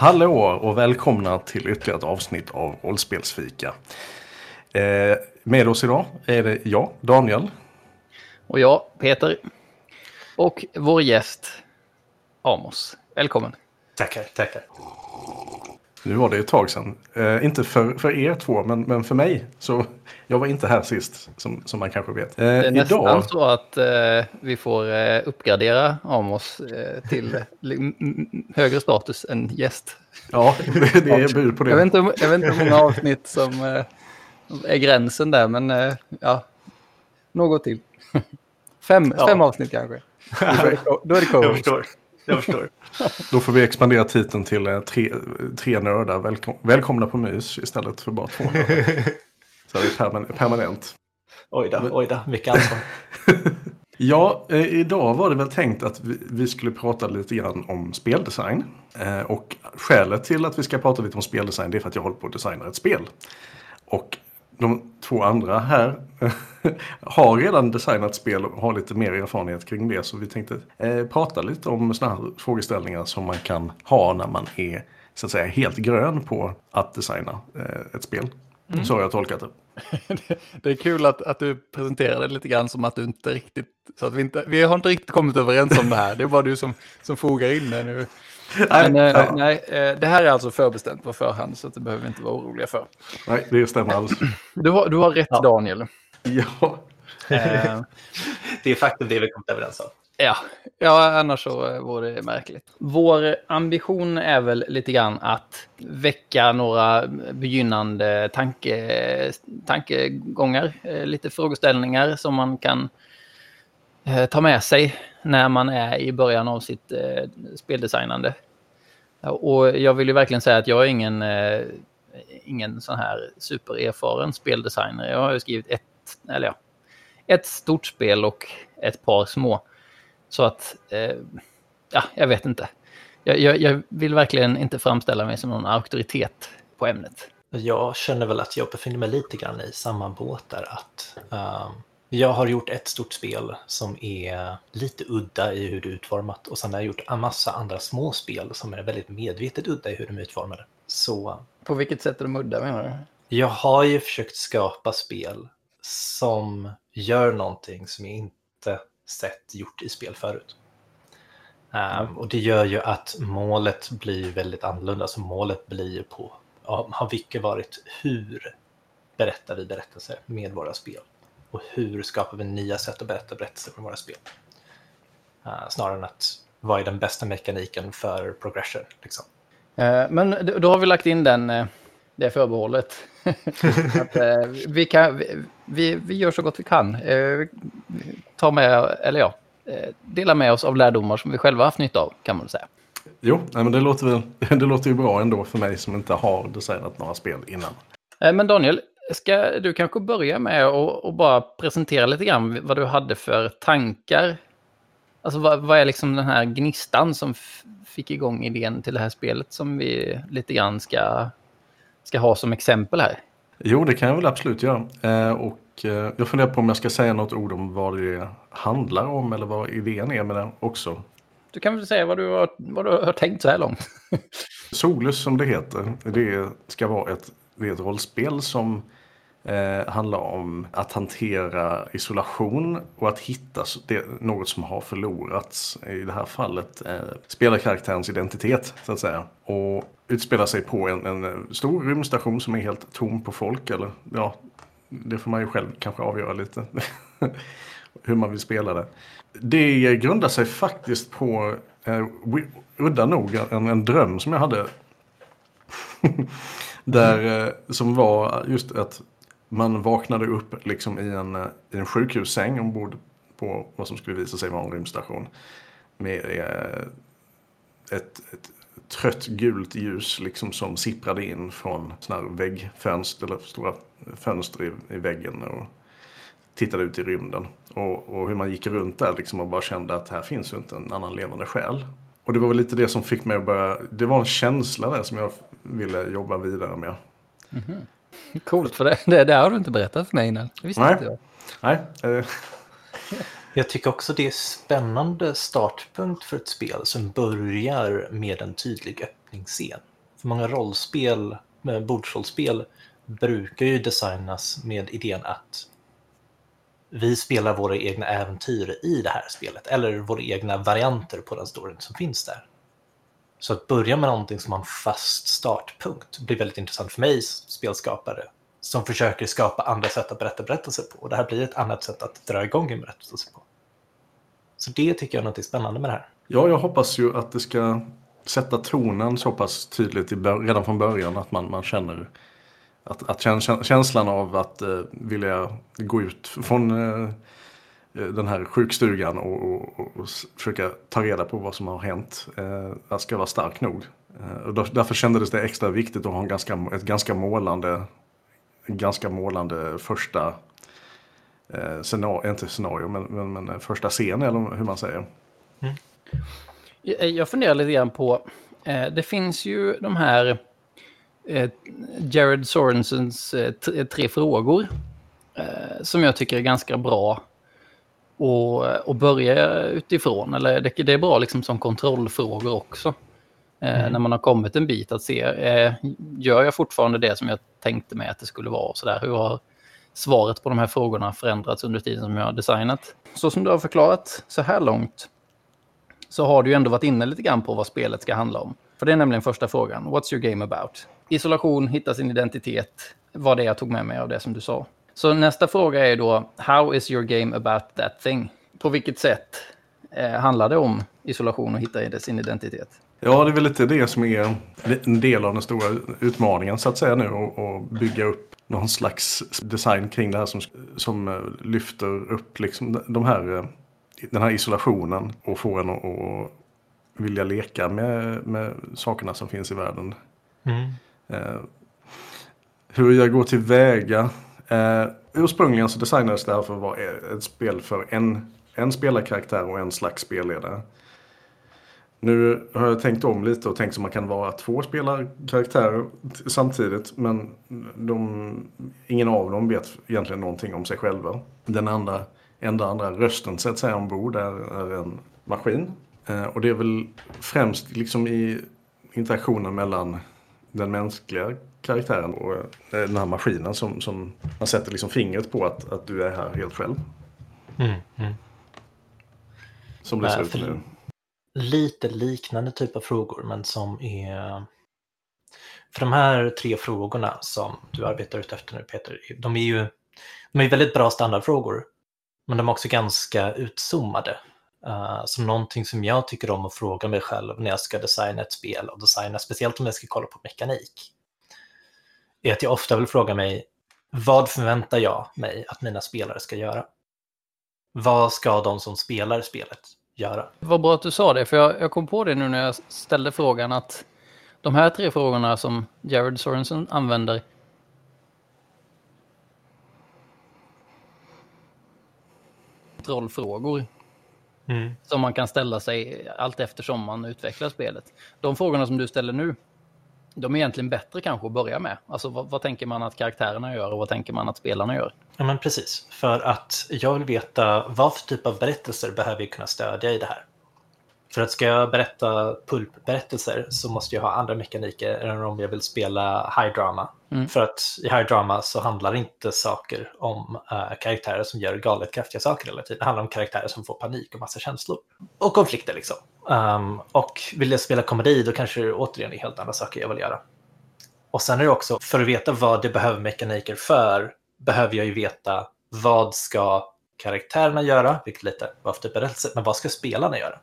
Hallå och välkomna till ytterligare ett avsnitt av Rollspelsfika. Eh, med oss idag är det jag, Daniel. Och jag, Peter. Och vår gäst, Amos. Välkommen. Tackar, tackar. Nu var det ett tag sedan. Eh, inte för, för er två, men, men för mig. Så jag var inte här sist, som, som man kanske vet. Eh, Det är nästan idag, så att eh, vi får eh, uppgradera Amos eh, till eh, högre status än gäst. ja, det, det är bud på det. Jag vet inte, jag vet inte hur många avsnitt som eh, är gränsen där, men eh, ja, något till. Fem, Ja. fem avsnitt kanske. Då är det co- Då är det Jag förstår. Då får vi expandera titeln till eh, tre, tre nördar. Välkom, välkomna på mys istället för bara två nördar. Så det är perman- permanent. Oj då, oj då, mycket ansvar. Ja, eh, idag var det väl tänkt att vi, vi skulle prata lite grann om speldesign. Eh, och skälet till att vi ska prata lite om speldesign det är för att jag håller på att designa ett spel. Och de två andra här har redan designat spel och har lite mer erfarenhet kring det. Så vi tänkte eh, prata lite om sådana här frågeställningar som man kan ha när man är så att säga helt grön på att designa eh, ett spel. Så har jag tolkat det. Det är kul att, att du det lite grann som att du inte riktigt... Så att vi, inte, vi har inte riktigt kommit överens om det här. Det är bara du som, som fogar in det nu. Men, eh, ja. nej, eh, det här är alltså förbestämt på förhand så att det behöver vi inte vara oroliga för. Nej, det stämmer alls. Du har, du har rätt Ja. Daniel. Ja. Eh, Det är faktum det vi kommit överens om. ja. ja, annars så vore det märkligt. Vår ambition är väl lite grann att väcka några begynnande tanke, tankegångar, lite frågeställningar som man kan ta med sig när man är i början av sitt speldesignande. Och jag vill ju verkligen säga att jag är ingen, eh, ingen sån här supererfaren speldesigner. Jag har ju skrivit ett, eller ja, ett stort spel och ett par små. Så att, eh, ja, jag vet inte. Jag, jag, jag vill verkligen inte framställa mig som någon auktoritet på ämnet. Jag känner väl att jag befinner mig lite grann i samma båt där. Att, um, jag har gjort ett stort spel som är lite udda i hur det är utformat och sen har jag gjort en massa andra små spel som är väldigt medvetet udda i hur de är utformade. Så På vilket sätt är de udda menar du? Jag har ju försökt skapa spel som gör någonting som jag inte sett gjort i spel förut. Ehm, och det gör ju att målet blir väldigt annorlunda. Så målet blir på, har mycket varit hur berättar vi berättelser med våra spel? Och hur skapar vi nya sätt att berätta berättelser med våra spel? Eh, snarare än att vad är den bästa mekaniken för progression? Liksom. Eh, Men då har vi lagt in den, eh, det förbehållet. att, vi, kan, vi, vi, vi gör så gott vi kan. Ta med, eller ja, dela med oss av lärdomar som vi själva haft nytta av, kan man säga. Jo, nej, men det låter, väl, det låter ju bra ändå för mig som inte har designat några spel innan. Men Daniel, ska du kanske börja med att och bara presentera lite grann vad du hade för tankar? Alltså vad, vad är liksom den här gnistan som fick igång idén till det här spelet som vi lite grann ska, ska ha som exempel här? Jo, det kan jag väl absolut göra. Eh, och eh, jag funderar på om jag ska säga något ord om vad det handlar om eller vad idén är med det också. Du kan väl säga vad du har, vad du har tänkt så här långt? Solus som det heter, det ska vara ett, det är ett rollspel som eh, handlar om att hantera isolation och att hitta det, något som har förlorats. I det här fallet eh, spelarkaraktärens identitet så att säga. Och utspelar sig på en, en eh, stor rymdstation som är helt tom på folk. Eller ja, det får man ju själv kanske avgöra lite. hur man vill spela det. Det grundar sig faktiskt på, eh, udda nog, en, en dröm som jag hade. Där, eh, som var just att man vaknade upp liksom i en, eh, i en sjukhussäng ombord på vad som skulle visa sig vara en rymdstation. med eh, ett, ett trött gult ljus liksom som sipprade in från såna här väggfönster, eller stora fönster i, i väggen och tittade ut i rymden. Och, och hur man gick runt där liksom och bara kände att här finns ju inte en annan levande själ. Och det var väl lite det som fick mig att börja, det var en känsla där som jag ville jobba vidare med. Mhm. Coolt, för det, det, det har du inte berättat för mig innan. Det visste Nej. inte jag. Nej, eh, Jag tycker också det är spännande startpunkt för ett spel som börjar med en tydlig öppningsscen. För många rollspel, med bordsrollspel, brukar ju designas med idén att vi spelar våra egna äventyr i det här spelet, eller våra egna varianter på den storyn som finns där. Så att börja med någonting som har en fast startpunkt blir väldigt intressant för mig som spelskapare som försöker skapa andra sätt att berätta berättelser på. Och det här blir ett annat sätt att dra igång en berättelse på. Så det tycker jag är något spännande med det här. ja, jag hoppas ju att det ska sätta tonen så pass tydligt i redan från början att man, man känner att, att känslan av att eh, vilja gå ut från eh, Eh, den här sjukstugan och, och, och försöka ta reda på vad som har hänt eh, ska vara stark nog. Eh, och då- därför kändes det extra viktigt att ha en ganska, ett ganska målande, en ganska målande första eh, scenario, inte scenario, men, men, men eh, första scen eller hur man säger. Mm. Jag jag funderar lite grann på, eh, det finns ju de här eh, Jared Sorensens eh, tre, tre frågor eh, som jag tycker är ganska bra att, att börja utifrån. Eller det, det är bra liksom som kontrollfrågor också. Eh, När man har kommit en bit att se, eh, gör jag fortfarande det som jag tänkte mig att det skulle vara? Och så där? Hur har svaret på de här frågorna förändrats under tiden som jag har designat? Så som du har förklarat så här långt så har du ändå varit inne lite grann på vad spelet ska handla om. För det är nämligen första frågan. What's your game about? Isolation, hitta sin identitet, var det jag tog med mig av det som du sa. Så nästa fråga är då, how is your game about that thing? På vilket sätt eh, handlar det om isolation och hitta sin identitet? Ja, det är väl lite det som är en del av den stora utmaningen så att säga nu. Och, och bygga upp någon slags design kring det här som, som eh, lyfter upp liksom de här, eh, den här isolationen och får en att vilja leka med, med sakerna som finns i världen. Eh, hur jag går tillväga. Eh, ursprungligen så designades det här för att vara ett spel för en, en spelarkaraktär och en slags spelledare. Nu har jag tänkt om lite och tänkt att man kan vara två spelarkaraktärer samtidigt. Men de, ingen av dem vet egentligen någonting om sig själva. Den andra, enda andra rösten så att säga ombord är, är en maskin. Eh, och det är väl främst liksom i interaktionen mellan den mänskliga karaktären och eh, den här maskinen som, som man sätter liksom fingret på att, att du är här helt själv. Mm, mm. Som det ser ut för- nu. Lite liknande typ av frågor, men som är... För de här tre frågorna som du arbetar ut efter nu, Peter, de är ju de är väldigt bra standardfrågor, men de är också ganska utzoomade. Uh, som någonting som jag tycker om att fråga mig själv när jag ska designa ett spel och designa, speciellt om jag ska kolla på mekanik, är att jag ofta vill fråga mig, vad förväntar jag mig att mina spelare ska göra? Vad ska de som spelar spelet göra? Vad bra att du sa det, för jag, jag kom på det nu när jag ställde frågan att de här tre frågorna som Jared Sorensen använder rollfrågor Mm. som man kan ställa sig allt eftersom man utvecklar spelet. De frågorna som du ställer nu, de är egentligen bättre kanske att börja med. Alltså vad, vad tänker man att karaktärerna gör och vad tänker man att spelarna gör? Ja, men precis. För att jag vill veta vad för typ av berättelser behöver jag kunna stödja i det här. För att ska jag berätta pulpberättelser så måste jag ha andra mekaniker än om jag vill spela high drama. Mm. För att i high drama så handlar inte saker om eh, karaktärer som gör galet kraftiga saker hela tiden. Det handlar om karaktärer som får panik och massa känslor. Och konflikter liksom. Um, och vill jag spela komedi då kanske det återigen är helt andra saker jag vill göra. Och sen är det också, för att veta vad det behöver mekaniker för, behöver jag ju veta vad ska karaktärerna göra, vilket lite var för typ berättelse, men vad ska spelarna göra?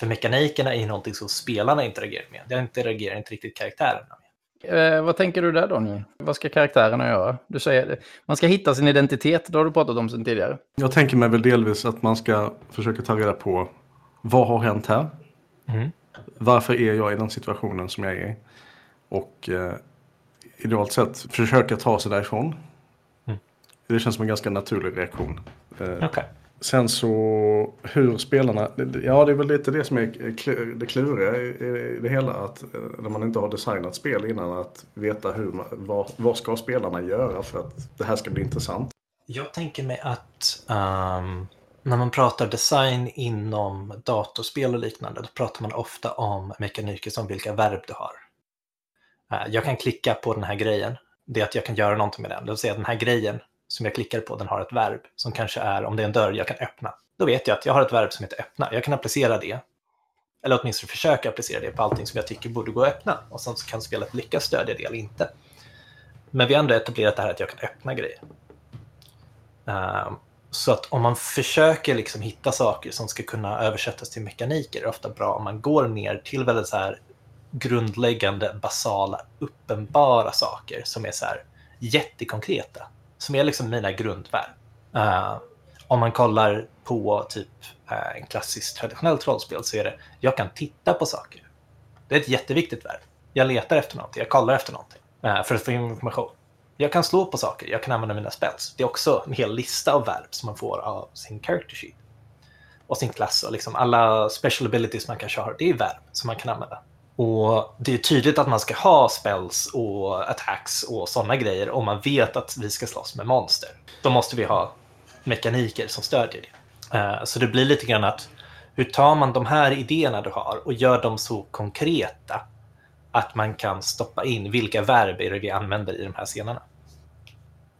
För mekanikerna är ju någonting som spelarna interagerar med. Det interagerar inte riktigt karaktärerna med. Eh, vad tänker du där Daniel? Vad ska karaktärerna göra? Du säger man ska hitta sin identitet, det har du pratat om sedan tidigare. Jag tänker mig väl delvis att man ska försöka ta reda på vad har hänt här? Mm. Varför är jag i den situationen som jag är i? Och eh, idealt sett försöka ta sig därifrån. Mm. Det känns som en ganska naturlig reaktion. Eh, Okej. Sen så hur spelarna, ja det är väl lite det som är det kluriga i det hela. Att eh, när man inte har designat spel innan att veta hur vad, vad ska spelarna göra för att det här ska bli intressant. Jag tänker mig att um, när man pratar design inom datorspel och liknande, då pratar man ofta om mekaniker som vilka verb du har. Uh, jag kan klicka på den här grejen, det är att jag kan göra någonting med den. Det vill säga att den här grejen som jag klickar på, den har ett verb som kanske är, om det är en dörr jag kan öppna. Då vet jag att jag har ett verb som heter öppna. Jag kan applicera det, eller åtminstone försöka applicera det på allting som jag tycker borde gå att öppna. Och sen så kan spelet lyckas stödja det eller inte. Men vi har ändå etablerat det här att jag kan öppna grejer. Uh, så att om man försöker liksom hitta saker som ska kunna översättas till mekaniker är det ofta bra om man går ner till väldigt så här grundläggande, basala, uppenbara saker som är så här jättekonkreta. Som är liksom mina grundverb. Uh, eh, om man kollar på typ uh, en klassisk traditionellt rollspel så är det jag kan titta på saker. Det är ett jätteviktigt verb. Jag letar efter någonting, jag kollar efter någonting uh, för att få information. Jag kan slå på saker, jag kan använda mina spells. Det är också en hel lista av verb som man får av sin character sheet. Och sin klass och liksom alla special abilities man kanske har, det är verb som man kan använda. Och det är tydligt att man ska ha spells och attacks och sådana grejer om man vet att vi ska slåss med monster. Då måste vi ha mekaniker som stödjer det. Eh, så det blir lite grann att hur tar man de här idéerna du har och gör dem så konkreta att man kan stoppa in vilka verb är det vi använder i de här scenerna.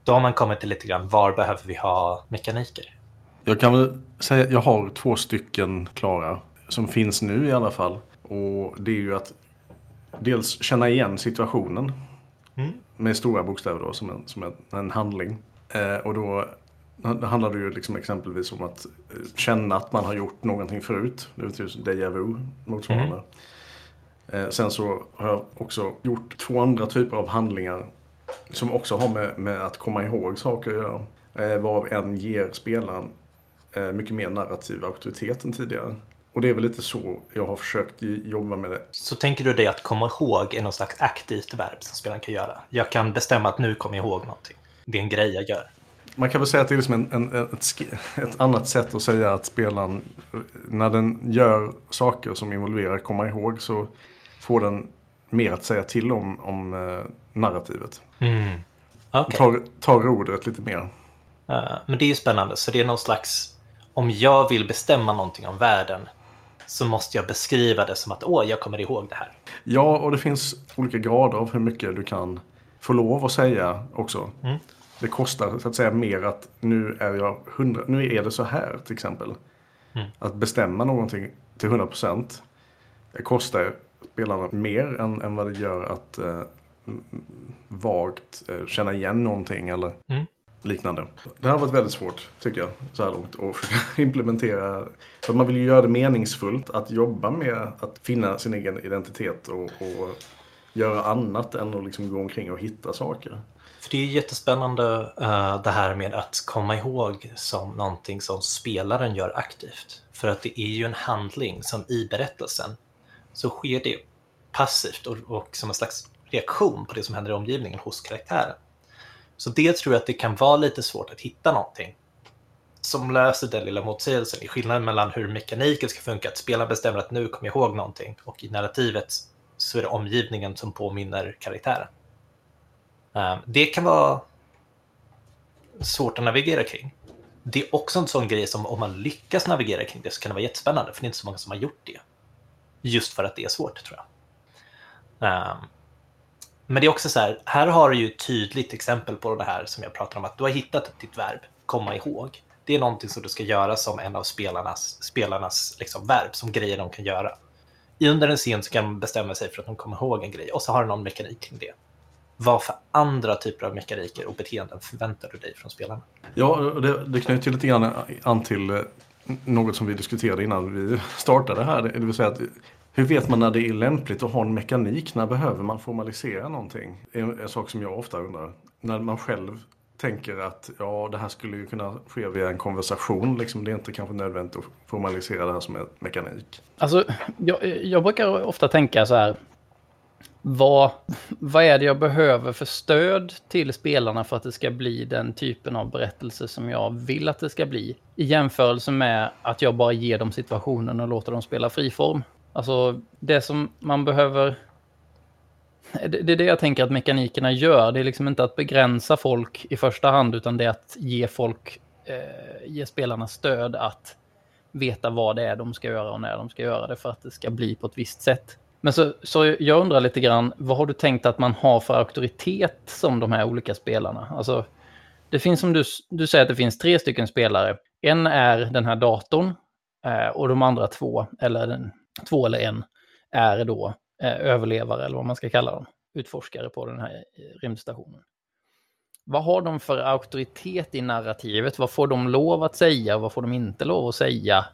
Då har man kommit till lite grann var behöver vi ha mekaniker? Jag kan väl säga att jag har två stycken klara som finns nu i alla fall. Och det är ju att dels känna igen situationen Mm. med stora bokstäver då som en, som en, en handling. Eh, och då handlar det ju liksom exempelvis om att eh, känna att man har gjort någonting förut. Det betyder déjà vu motsvarande. Eh, sen så har jag också gjort två andra typer av handlingar som också har med, med att komma ihåg saker att göra. Eh, varav en ger spelaren eh, mycket mer narrativ auktoritet än tidigare. Och det är väl lite så jag har försökt jobba med det. Så tänker du dig att komma ihåg är någon slags aktivt verb som spelaren kan göra? Jag kan bestämma att nu kommer jag ihåg någonting. Det är en grej jag gör. Man kan väl säga att det är liksom en, en, ett, ett annat sätt att säga att spelaren, när den gör saker som involverar komma ihåg så får den mer att säga till om, om eh, narrativet. Mm. Okej. Tar, tar rodret lite mer. Eh, men det är ju spännande, så det är någon slags... Om jag vill bestämma någonting om världen så måste jag beskriva det som att åh, jag kommer ihåg det här. Ja, och det finns olika grader av hur mycket du kan få lov att säga också. Mm. Det kostar så att säga mer att nu är jag hundra, nu är det så här till exempel. Mm. Att bestämma någonting till 100 procent kostar spelarna mer än, än vad det gör att eh, vagt eh, känna igen någonting eller Mm liknande. Det här har varit väldigt svårt tycker jag så här långt att implementera. För man vill ju göra det meningsfullt att jobba med att finna sin egen identitet och, och göra annat än att liksom gå omkring och hitta saker. För det är ju jättespännande eh, det här med att komma ihåg som någonting som spelaren gör aktivt. För att det är ju en handling som i berättelsen så sker det passivt och, och som en slags reaktion på det som händer i omgivningen hos karaktären. Så det tror jag att det kan vara lite svårt att hitta någonting som löser den lilla motsägelsen i skillnaden mellan hur mekaniken ska funka, att spelaren bestämmer att nu kommer jag ihåg någonting och i narrativet så är det omgivningen som påminner karaktären. Eh, det kan vara svårt att navigera kring. Det är också en sån grej som om man lyckas navigera kring det så kan det vara jättespännande för det är inte så många som har gjort det. Just för att det är svårt tror jag. Eh, men det är också så här, här har du ju ett tydligt exempel på det här som jag pratar om, att du har hittat ditt verb, komma ihåg. Det är någonting som du ska göra som en av spelarnas, spelarnas liksom verb, som grejer de kan göra. I under en scen så kan de bestämma sig för att de kommer ihåg en grej och så har du någon mekanik kring det. Vad för andra typer av mekaniker och beteenden förväntar du dig från spelarna? Ja, det, det knyter ju lite grann an till eh, något som vi diskuterade innan vi startade här. Det vill säga att hur vet man när det är lämpligt att ha en mekanik? När behöver man formalisera någonting? En, en sak som jag ofta undrar. När man själv tänker att ja, det här skulle ju kunna ske via en konversation. Liksom, det är inte kanske nödvändigt att formalisera det här som en mekanik. Alltså, jag, jag brukar ofta tänka så här. Vad, vad är det jag behöver för stöd till spelarna för att det ska bli den typen av berättelse som jag vill att det ska bli? I jämförelse med att jag bara ger dem situationen och låter dem spela friform. Alltså, det som man behöver det är det jag tänker att mekanikerna gör. Det är liksom inte att begränsa folk i första hand, utan det är att ge folk, eh, ge spelarna stöd att veta vad det är de ska göra och när de ska göra det för att det ska bli på ett visst sätt. Men så, så jag undrar lite grann, vad har du tänkt att man har för auktoritet som de här olika spelarna? Alltså, det finns som du, du säger att det finns tre stycken spelare. En är den här datorn eh, och de andra två, eller den, två eller en, är då eh, överlevare eller vad man ska kalla dem, utforskare på den här eh, rymdstationen. Vad har de för auktoritet i narrativet? Vad får de lov att säga och vad får de inte lov att säga?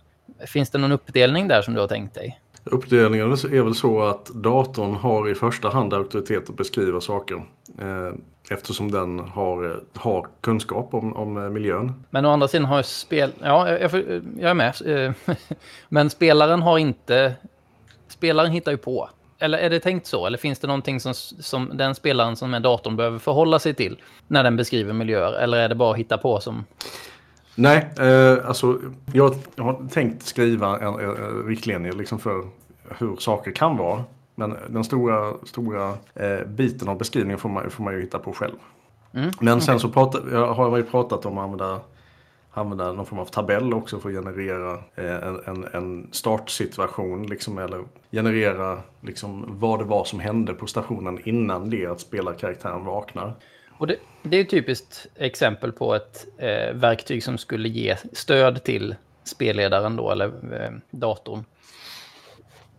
Finns det någon uppdelning där som du har tänkt dig? Uppdelningen är väl så att datorn har i första hand auktoritet att beskriva saker. Eh, eftersom den har, har kunskap om, om miljön. Men å andra sidan har spel... Ja, jag, jag är med. Men spelaren har inte... Spelaren hittar ju på. Eller är det tänkt så? Eller finns det någonting som, som den spelaren som är datorn behöver förhålla sig till när den beskriver miljöer? Eller är det bara att hitta på som... Nej, eh, alltså jag har tänkt skriva en, en riktlinje liksom för hur saker kan vara. Men den stora, stora eh, biten av beskrivningen får man, får man ju hitta på själv. Mm, Men sen så pratar, jag har jag ju pratat om att använda använda någon form av tabell också för att generera eh, en, en, en startsituation. Liksom, eller generera liksom, vad det var som hände på stationen innan det att spelarkaraktären vaknar. Och det, det är ett typiskt exempel på ett eh, verktyg som skulle ge stöd till spelledaren då, eller eh, datorn.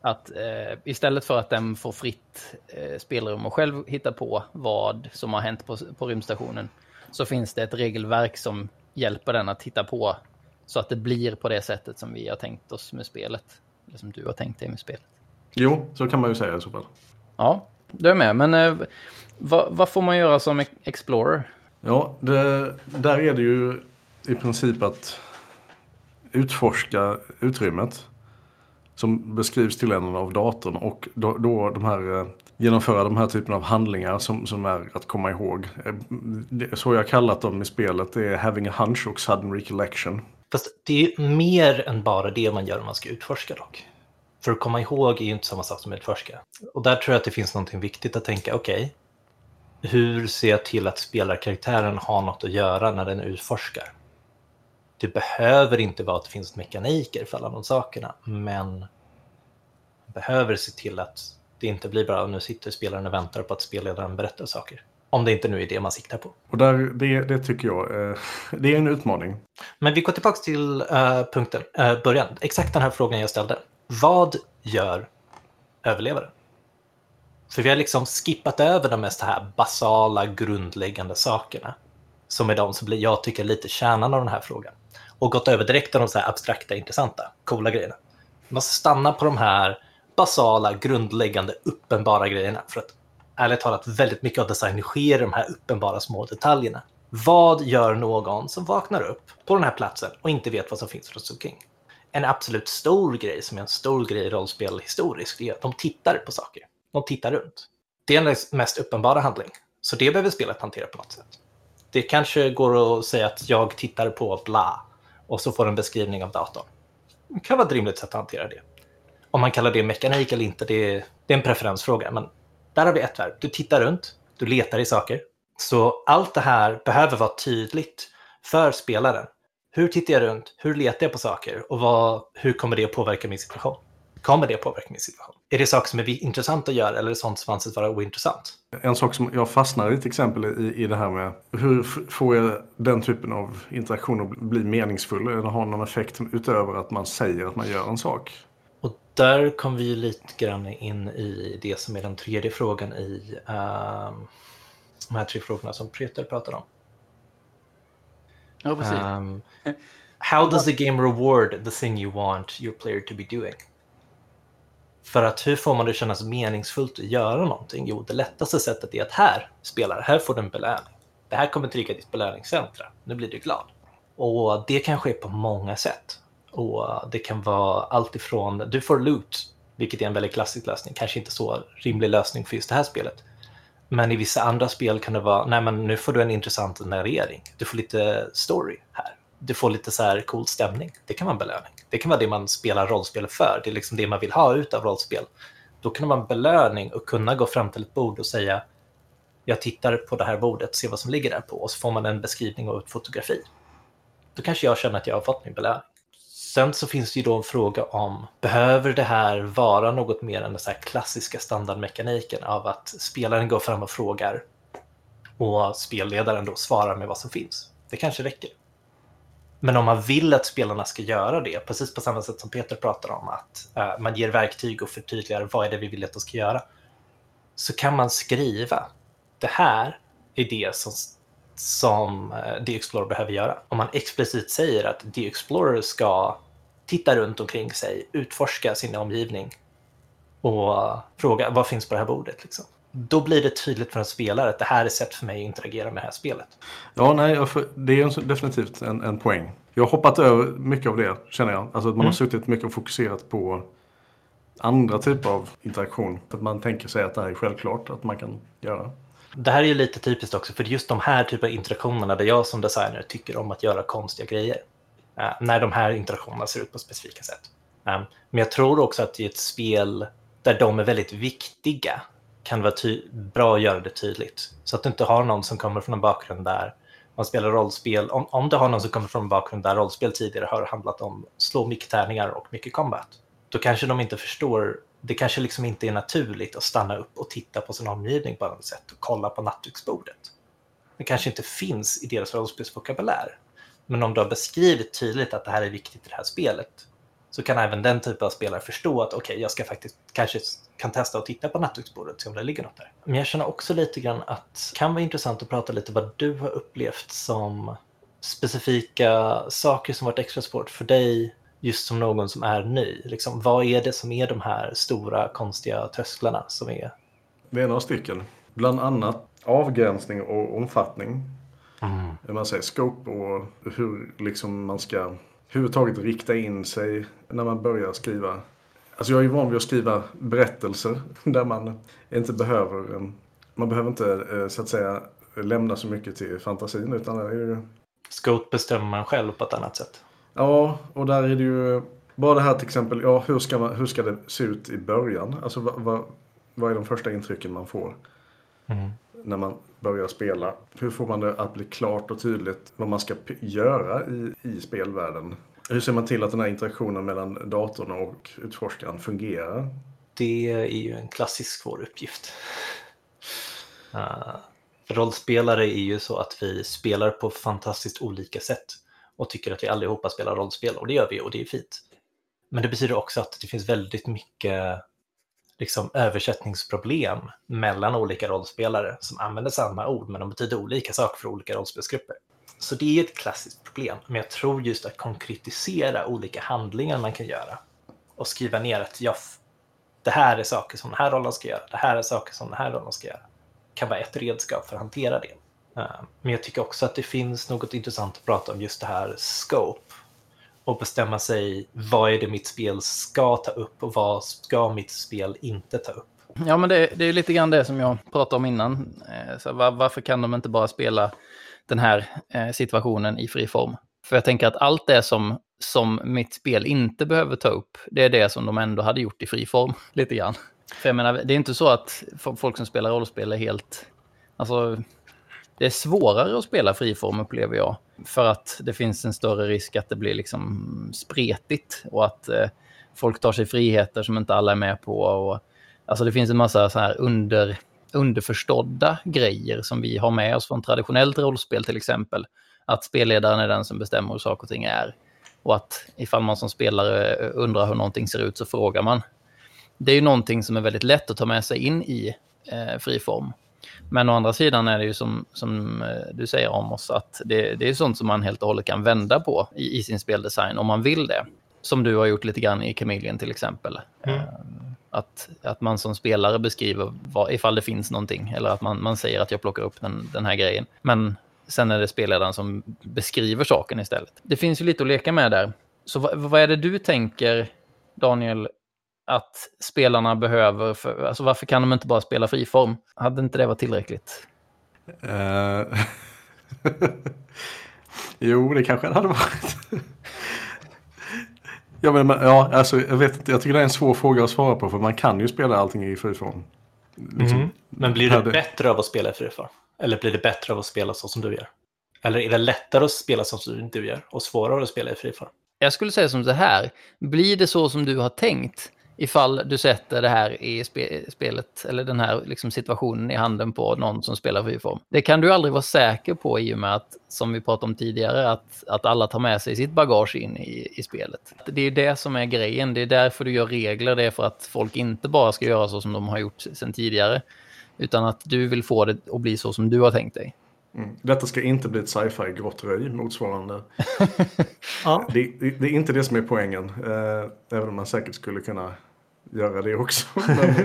Att eh, istället för att den får fritt eh, spelrum och själv hitta på vad som har hänt på, på rymdstationen så finns det ett regelverk som hjälper den att titta på så att det blir på det sättet som vi har tänkt oss med spelet. Eller som du har tänkt dig med spelet. Jo, så kan man ju säga i så fall. Ja, du är med. Men eh, vad, vad, får man göra som Explorer? Ja, det, där är det ju i princip att utforska utrymmet som beskrivs till en av datorn och då, då de här eh, genomföra de här typen av handlingar som, som är att komma ihåg. Eh, det, så jag kallat dem i spelet det är having a hunch och sudden recollection. Fast det är mer än bara det man gör om man ska utforska dock. För att komma ihåg är ju inte samma sak som att utforska. Och där tror jag att det finns någonting viktigt att tänka, okej, okay, hur ser jag till att spelarkaraktären har något att göra när den utforskar? Det behöver inte vara att det finns mekaniker för alla de sakerna, men behöver se till att det inte blir bara nu sitter spelaren och väntar på att spelledaren berättar saker. Om det inte nu är det man siktar på. Och där, det, det tycker jag eh, det är en utmaning. Men vi går tillbaka till uh, punkten, uh, början. Exakt den här frågan jag ställde. Vad gör överlevaren? För vi har liksom skippat över de mest här basala, grundläggande sakerna. Som är de som blir, jag tycker, lite kärnan av den här frågan. Och gått över direkt till de så här abstrakta, intressanta, coola grejerna. Man måste stanna på de här basala, grundläggande, uppenbara grejerna. För att ärligt talat, väldigt mycket av design sker i de här uppenbara små detaljerna. Vad gör någon som vaknar upp på den här platsen och inte vet vad som finns runt omkring? En absolut stor grej som är en stor grej i rollspel historiskt är att de tittar på saker. De tittar runt. Det är den mest uppenbara handling. Så det behöver spelet hantera på något sätt. Det kanske går att säga att jag tittar på bla och så får en beskrivning av datorn. Det kan vara ett rimligt sätt att hantera det. Om man kallar det mekanik eller inte, det är, det är en preferensfråga. Men där har vi ett verb. Du tittar runt, du letar i saker. Så allt det här behöver vara tydligt för spelaren. Hur tittar jag runt? Hur letar jag på saker? Och vad, hur kommer det att påverka min situation? Kommer det påverka min situation? Är det saker som är intressant att göra eller är det sånt som anses vara ointressant? En sak som jag fastnar i till exempel i, i det här med hur får jag den typen av interaktion att bli meningsfull eller ha någon effekt utöver att man säger att man gör en sak? där kom vi lite grann in i det som är den tredje frågan i uh, de här tre frågorna som Peter pratade om. Ja, precis. Um, how does the game reward the thing you want your player to be doing? För att hur får man det kännas meningsfullt att göra någonting? Jo, det lättaste sättet är att här, spelar, här får du en belöning. det här kommer trigga ditt belöningscentra. Nu blir du glad. Och det kan ske på många sätt. Och det kan vara allt ifrån, du får loot, vilket är en väldigt klassisk lösning, kanske inte så rimlig lösning för just det här spelet. Men i vissa andra spel kan det vara, nej men nu får du en intressant narrering, du får lite story här. Du får lite så här cool stämning. Det kan vara en belöning. Det kan vara det man spelar rollspel för. Det är liksom det man vill ha ut av rollspel. Då kan det vara en belöning att kunna gå fram till ett bord och säga jag tittar på det här bordet, ser vad som ligger där på och så får man en beskrivning och ett fotografi. Då kanske jag känner att jag har fått min belöning. Sen så finns det ju då en fråga om, behöver det här vara något mer än den så här klassiska standardmekaniken av att spelaren går fram och frågar och spelledaren då svarar med vad som finns? Det kanske räcker. Men om man vill att spelarna ska göra det, precis på samma sätt som Peter pratar om, att uh, man ger verktyg och förtydligar vad är det vi vill att de ska göra, så kan man skriva det här är det som, som uh, The Explorer behöver göra. Om man explicit säger att The Explorer ska titta runt omkring sig, utforska sin omgivning och uh, fråga vad finns på det här bordet. Liksom då blir det tydligt för en spelare att det här är sätt för mig att interagera med det här spelet. Ja, nej, det är definitivt en, en poäng. Jag har hoppat över mycket av det, känner jag. Alltså att man mm. har suttit mycket och fokuserat på andra typer av interaktion. Att man tänker sig att det här är självklart att man kan göra. Det här är ju lite typiskt också, för just de här typer av interaktionerna där jag som designer tycker om att göra konstiga grejer. Uh, när de här interaktionerna ser ut på specifika sätt. Um, men jag tror också att i ett spel där de är väldigt viktiga kan vara bra att göra det tydligt. Så att du inte har någon som kommer från en bakgrund där man spelar rollspel. Om, om du har någon som kommer från en bakgrund där rollspel tidigare har handlat om slå mycket tärningar och mycket combat, då kanske de inte förstår. Det kanske liksom inte är naturligt att stanna upp och titta på sin omgivning på något sätt och kolla på nattduksbordet. Det kanske inte finns i deras rollspelsvokabulär. Men om du har beskrivit tydligt att det här är viktigt i det här spelet så kan även den typen av spelare förstå att okej, okay, jag ska faktiskt kanske kan testa att titta på nattduksbordet och se om det ligger något där. Men jag känner också lite grann att det kan vara intressant att prata lite vad du har upplevt som specifika saker som varit extra svårt för dig just som någon som är ny. Liksom, vad är det som är de här stora konstiga trösklarna som är? Det är några stycken. Bland annat avgränsning och omfattning. Mm. Man säger scope och hur liksom man ska överhuvudtaget rikta in sig när man börjar skriva. Alltså jag är ju van vid att skriva berättelser där man inte behöver, man behöver inte eh, så att säga lämna så mycket till fantasin utan det är ju... Scope bestämmer man själv på ett annat sätt. Ja, och där är det ju bara det här till exempel, ja hur ska, man, hur ska det se ut i början? Alltså vad, vad, vad är de första intrycken man får? Mm när man börjar spela. Hur får man det att bli klart och tydligt vad man ska göra i, i spelvärlden? Hur ser man till att den här interaktionen mellan datorn och utforskaren fungerar? Det är ju en klassisk svår uppgift. Uh, rollspelare är ju så att vi spelar på fantastiskt olika sätt och tycker att vi allihopa spelar rollspel och det gör vi och det är fint. Men det betyder också att det finns väldigt mycket liksom översättningsproblem mellan olika rollspelare som använder samma ord men de betyder olika saker för olika rollspelsgrupper. Så det är ett klassiskt problem, men jag tror just att konkretisera olika handlingar man kan göra och skriva ner att jag, det här är saker som den här rollen ska göra, det här är saker som den här rollen ska göra, kan vara ett redskap för att hantera det. Eh, men jag tycker också att det finns något intressant att prata om just det här scope och bestämma sig vad är det mitt spel ska ta upp och vad ska mitt spel inte ta upp. Ja, men det, det är lite grann det som jag pratade om innan. Eh, så var, varför kan de inte bara spela den här eh, situationen i fri form? För jag tänker att allt det som, som mitt spel inte behöver ta upp, det är det som de ändå hade gjort i fri form, lite grann. För jag menar, det är inte så att folk som spelar rollspel är helt... Alltså, det är svårare att spela friform upplever jag. För att det finns en större risk att det blir liksom spretigt och att eh, folk tar sig friheter som inte alla är med på. Och, alltså det finns en massa så här under, underförstådda grejer som vi har med oss från traditionellt rollspel till exempel. Att spelledaren är den som bestämmer hur saker och ting är. Och att ifall man som spelare undrar hur någonting ser ut så frågar man. Det är ju någonting som är väldigt lätt att ta med sig in i eh, friform. Men å andra sidan är det ju som, som eh, du säger om oss att det, det är sånt som man helt och hållet kan vända på i, i sin speldesign om man vill det. Som du har gjort lite grann i Chameleon till exempel. Mm. Att, att man som spelare beskriver vad, ifall det finns någonting. Eller att man, man säger att jag plockar upp den, den här grejen. Men sen är det spelledaren som beskriver saken istället. Det finns ju lite att leka med där. Så vad, vad är det du tänker, Daniel, att spelarna behöver? För, alltså varför kan de inte bara spela friform? Hade inte det varit tillräckligt? Uh... jo, det kanske det hade varit ja, men, ja, alltså, jag, vet inte, jag tycker det är en svår fråga att svara på för man kan ju spela allting i friform. Liksom, mm. Men blir det bättre av att spela i friform? Eller blir det bättre av att spela så som du gör? Eller är det lättare att spela som du gör och svårare att spela i friform? Jag skulle säga som så här, blir det så som du har tänkt ifall du sätter det här i spe spelet, eller den här liksom situationen i handen på någon som spelar friform. Det kan du aldrig vara säker på i och med att, som vi pratade om tidigare, att, att alla tar med sig sitt bagage in i, i spelet. Det är det som är grejen, det är därför du gör regler, det är för att folk inte bara ska göra så som de har gjort sedan tidigare, utan att du vill få det att bli så som du har tänkt dig. Mm. Detta ska inte bli ett sci-fi grottröj motsvarande. ja. det, det, det, är inte det som är poängen. Eh, även om man säkert skulle kunna göra det också. men,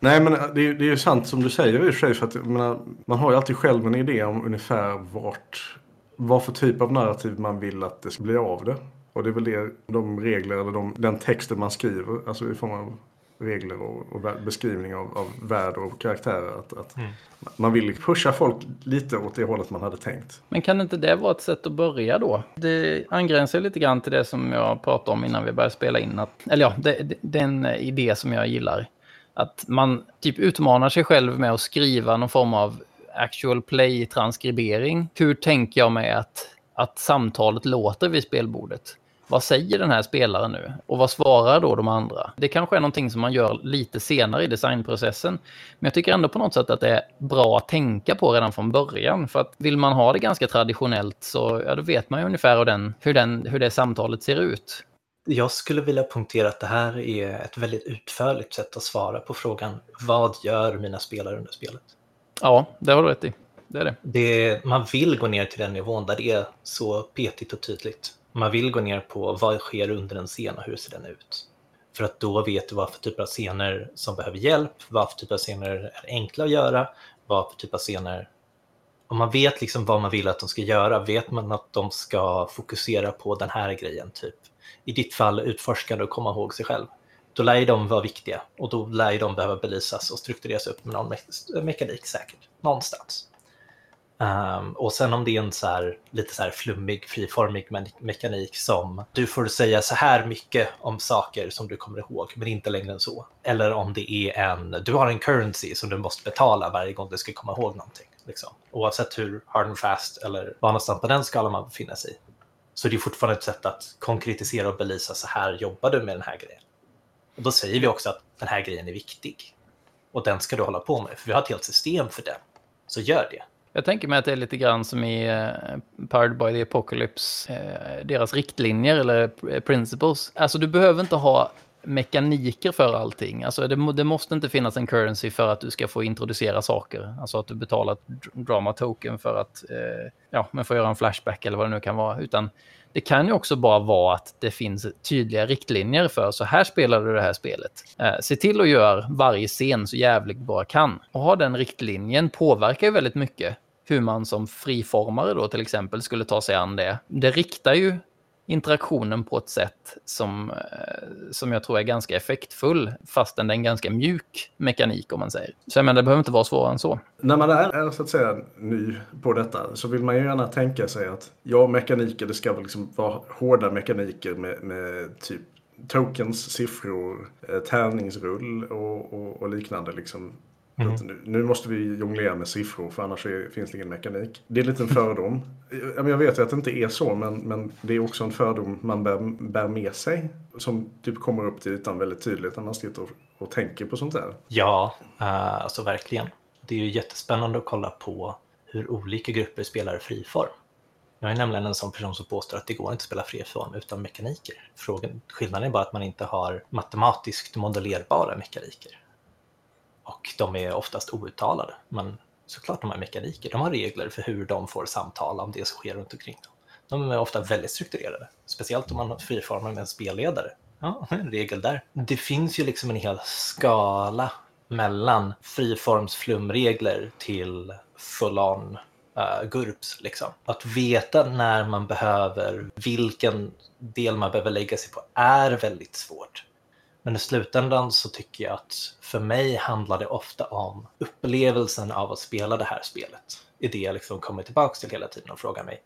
nej men det, är, det är ju sant som du säger i och för sig. För att, menar, man har ju alltid själv en idé om ungefär vart, vad för typ av narrativ man vill att det ska bli av det. Och det är väl det, de regler eller de, den texten man skriver, alltså i form av regler och, och beskrivning av, av värld och karaktärer. Att, att mm. Man vill pusha folk lite åt det hållet man hade tänkt. Men kan inte det vara ett sätt att börja då? Det angränsar lite grann till det som jag pratade om innan vi började spela in. Att, eller ja, det, det, det är en idé som jag gillar. Att man typ utmanar sig själv med att skriva någon form av actual play-transkribering. Hur tänker jag mig att, att samtalet låter vid spelbordet? Vad säger den här spelaren nu? Och vad svarar då de andra? Det kanske är någonting som man gör lite senare i designprocessen. Men jag tycker ändå på något sätt att det är bra att tänka på redan från början. För att vill man ha det ganska traditionellt så ja, då vet man ju ungefär hur, den, hur, den, hur det samtalet ser ut. Jag skulle vilja punktera att det här är ett väldigt utförligt sätt att svara på frågan vad gör mina spelare under spelet? Ja, det har du rätt i. Det är det. det. Man vill gå ner till den nivån där det är så petigt och tydligt. Man vill gå ner på vad sker under en scen och hur ser den ut? För att då vet du vad för typ av scener som behöver hjälp, vad för typ av scener är enkla att göra, vad för typ av scener... Om man vet liksom vad man vill att de ska göra, vet man att de ska fokusera på den här grejen, typ i ditt fall utforskande och komma ihåg sig själv, då lär ju de vara viktiga och då lär ju de behöva belysas och struktureras upp med någon me mekanik säkert, någonstans. Um, och sen om det är en så här, lite så här flummig, friformig me mekanik som du får säga så här mycket om saker som du kommer ihåg, men inte längre än så. Eller om det är en, du har en currency som du måste betala varje gång du ska komma ihåg någonting. Liksom. Oavsett hur hard and fast eller var någonstans på den skalan man befinner sig. Så det är fortfarande ett sätt att konkretisera och belysa, så här jobbar du med den här grejen. Och då säger vi också att den här grejen är viktig. Och den ska du hålla på med, för vi har ett helt system för den. Så gör det. Jag tänker mig att det är lite grann som i uh, Powered by the Apocalypse, uh, deras riktlinjer eller eh, principles. Alltså du behöver inte ha mekaniker för allting. Alltså det, det, måste inte finnas en currency för att du ska få introducera saker. Alltså att du betalar ett drama token för att uh, ja, men få göra en flashback eller vad det nu kan vara. Utan det kan ju också bara vara att det finns tydliga riktlinjer för så här spelar du det här spelet. Eh, se till att göra varje scen så jävligt bara kan. Och ha den riktlinjen påverkar ju väldigt mycket hur man som friformare då till exempel skulle ta sig an det. Det riktar ju interaktionen på ett sätt som, eh, som jag tror är ganska effektfull, fastän det är en ganska mjuk mekanik om man säger. Så jag menar, det behöver inte vara svårare än så. När man är så att säga ny på detta så vill man ju gärna tänka sig att ja, mekaniker, det ska väl liksom vara hårda mekaniker med, med typ tokens, siffror, eh, tärningsrull och, och, och liknande. Liksom Mm. Nu, nu, måste vi jonglera med siffror för annars är, finns det ingen mekanik. Det är en fördom. Jag vet ju att det inte är så men, men det är också en fördom man bär, bär med sig. Som typ kommer upp till ytan väldigt tydligt när man sitter och, och tänker på sånt där. Ja, uh, alltså verkligen. Det är ju jättespännande att kolla på hur olika grupper spelar friform. Jag är nämligen en sån person som påstår att det går inte att spela friform utan mekaniker. Frågan, skillnaden är bara att man inte har matematiskt modellerbara mekaniker. Och de är oftast outtalade. Men såklart de har mekaniker. De har regler för hur de får samtala om det som sker runt omkring dem. De är ofta väldigt strukturerade. Speciellt om man friformar med en spelledare. Ja, en regel där. Det finns ju liksom en hel skala mellan friformsflumregler till full-on uh, GURPS. Liksom. Att veta när man behöver, vilken del man behöver lägga sig på är väldigt svårt. Men i slutändan så tycker jag att för mig handlar det ofta om upplevelsen av att spela det här spelet. Det är det jag liksom kommer tillbaka till hela tiden och frågar mig.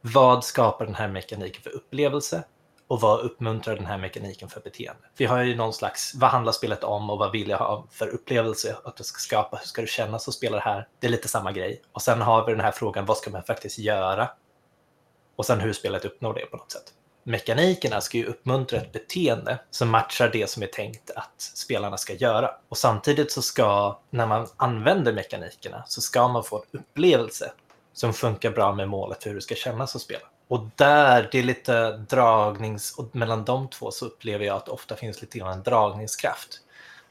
Vad skapar den här mekaniken för upplevelse? Och vad uppmuntrar den här mekaniken för beteende? Vi har ju någon slags, vad handlar spelet om och vad vill jag ha för upplevelse att det ska skapa? Hur ska du känna som spelare det här? Det är lite samma grej. Och sen har vi den här frågan, vad ska man faktiskt göra? Och sen hur spelet uppnår det på något sätt mekanikerna ska ju uppmuntra ett beteende som matchar det som är tänkt att spelarna ska göra. Och samtidigt så ska, när man använder mekanikerna, så ska man få en upplevelse som funkar bra med målet för hur det ska kännas att spela. Och där, det är lite dragnings... Och mellan de två så upplever jag att det ofta finns lite grann en dragningskraft.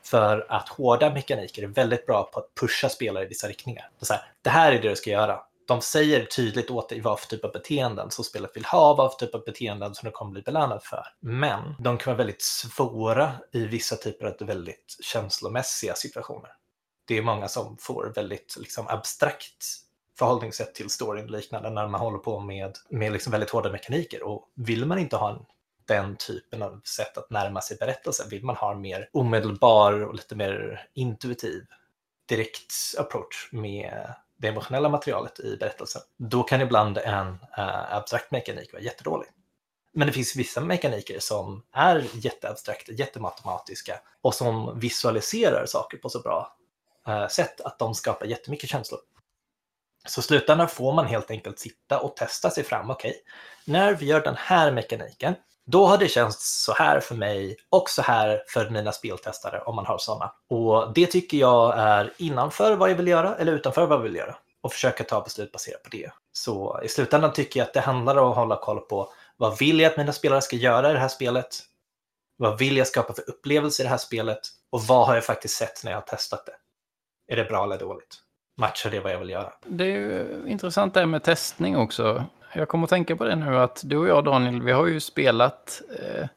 För att hårda mekaniker är väldigt bra på att pusha spelare i vissa riktningar. Det, här, det här är det du ska göra de säger tydligt åt dig vad för typ av beteenden som spelet vill ha, vad för typ av beteenden som du kommer bli belönad för. Men de kan vara väldigt svåra i vissa typer av väldigt känslomässiga situationer. Det är många som får väldigt liksom, abstrakt förhållningssätt till storyn liknande när man håller på med, med liksom väldigt hårda mekaniker. Och vill man inte ha en, den typen av sätt att närma sig berättelsen, vill man ha en mer omedelbar och lite mer intuitiv direkt approach med det emotionella materialet i berättelsen, då kan ibland en uh, abstrakt mekanik vara jättedålig. Men det finns vissa mekaniker som är jätteabstrakta, jättematematiska och som visualiserar saker på så bra uh, sätt att de skapar jättemycket känslor. Så i slutändan får man helt enkelt sitta och testa sig fram. Okej, okay, när vi gör den här mekaniken, då har det känts så här för mig och så här för mina speltestare om man har sådana. Och det tycker jag är innanför vad jag vill göra eller utanför vad jag vill göra och försöka ta beslut baserat på det. Så i slutändan tycker jag att det handlar om att hålla koll på vad vill jag att mina spelare ska göra i det här spelet? Vad vill jag skapa för upplevelse i det här spelet? Och vad har jag faktiskt sett när jag har testat det? Är det bra eller dåligt? Matchar det vad jag vill göra? Det är ju intressant det här med testning också jag kommer att tänka på det nu att du och jag Daniel, vi har ju spelat eh,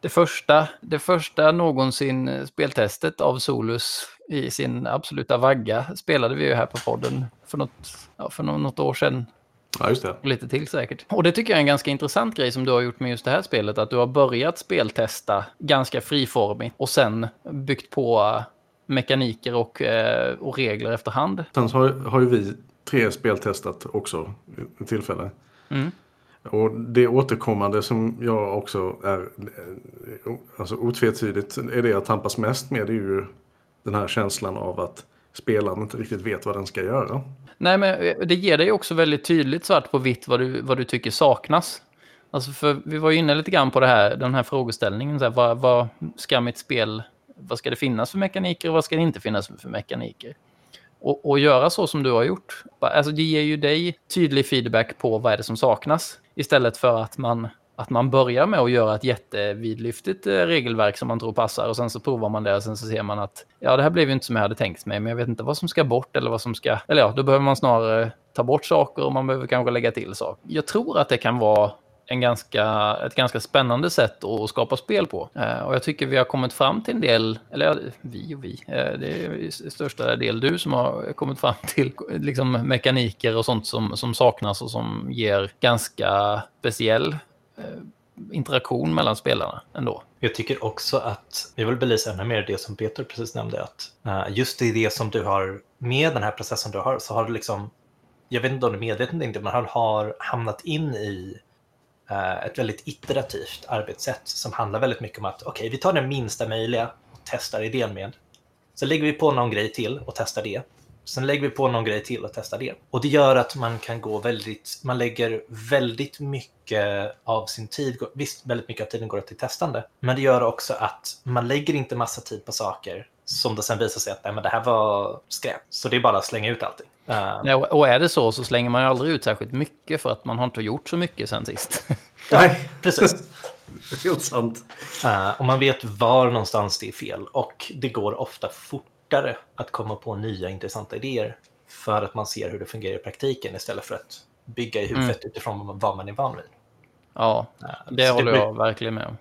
det, första, det första någonsin eh, speltestet av Solus i sin absoluta vagga spelade vi ju här på podden för något, ja, för något år sedan. Ja, just det. Lite till säkert. Och det tycker jag är en ganska intressant grej som du har gjort med just det här spelet. Att du har börjat speltesta ganska friformigt och sen byggt på mekaniker och, eh, och regler efterhand. Sen har, har ju vi tre speltestat också i tillfälle. Mm. Och det återkommande som jag också är alltså otvetydigt är det jag tampas mest med är ju den här känslan av att spelaren inte riktigt vet vad den ska göra. Nej, men det ger dig också väldigt tydligt svart på vitt vad du, vad du tycker saknas. Alltså för vi var ju inne lite grann på det här, den här frågeställningen. Så här, vad, vad ska mitt spel, vad ska det finnas för mekaniker och vad ska det inte finnas för mekaniker? Och, och göra så som du har gjort. Alltså det ger ju dig tydlig feedback på vad är det som saknas. Istället för att man, att man börjar med att göra ett jättevidlyftigt eh, regelverk som man tror passar och sen så provar man det och sen så ser man att ja, det här blev ju inte som jag hade tänkt mig, men jag vet inte vad som ska bort eller vad som ska... Eller ja, då behöver man snarare ta bort saker och man behöver kanske lägga till saker. Jag tror att det kan vara en ganska, ett ganska spännande sätt att skapa spel på. Eh, och jag tycker vi har kommit fram till en del, eller vi och vi, eh, det är i största del du som har kommit fram till liksom, mekaniker och sånt som, som saknas och som ger ganska speciell eh, interaktion mellan spelarna ändå. Jag tycker också att, jag vill belysa ännu mer det som Peter precis nämnde, att eh, just i det som du har, med den här processen du har, så har du liksom, jag vet inte om du är medveten inte, men han har hamnat in i Eh, ett väldigt iterativt arbetssätt som handlar väldigt mycket om att okej, okay, vi tar den minsta möjliga och testar idén med. Sen lägger vi på någon grej till och testar det. Sen lägger vi på någon grej till och testar det. Och det gör att man kan gå väldigt, man lägger väldigt mycket av sin tid, visst väldigt mycket av tiden går till testande, men det gör också att man lägger inte massa tid på saker som det sen visar sig att nej, men det här var skräp. Så det är bara att slänga ut allting. Uh, och är det så så slänger man ju aldrig ut särskilt mycket för att man har inte gjort så mycket sen sist. Nej, precis. Helt sant. Uh, och man vet var någonstans det är fel och det går ofta fortare att komma på nya intressanta idéer för att man ser hur det fungerar i praktiken istället för att bygga i huvudet mm. utifrån vad man är van vid. Ja, det så håller det blir... jag verkligen med om.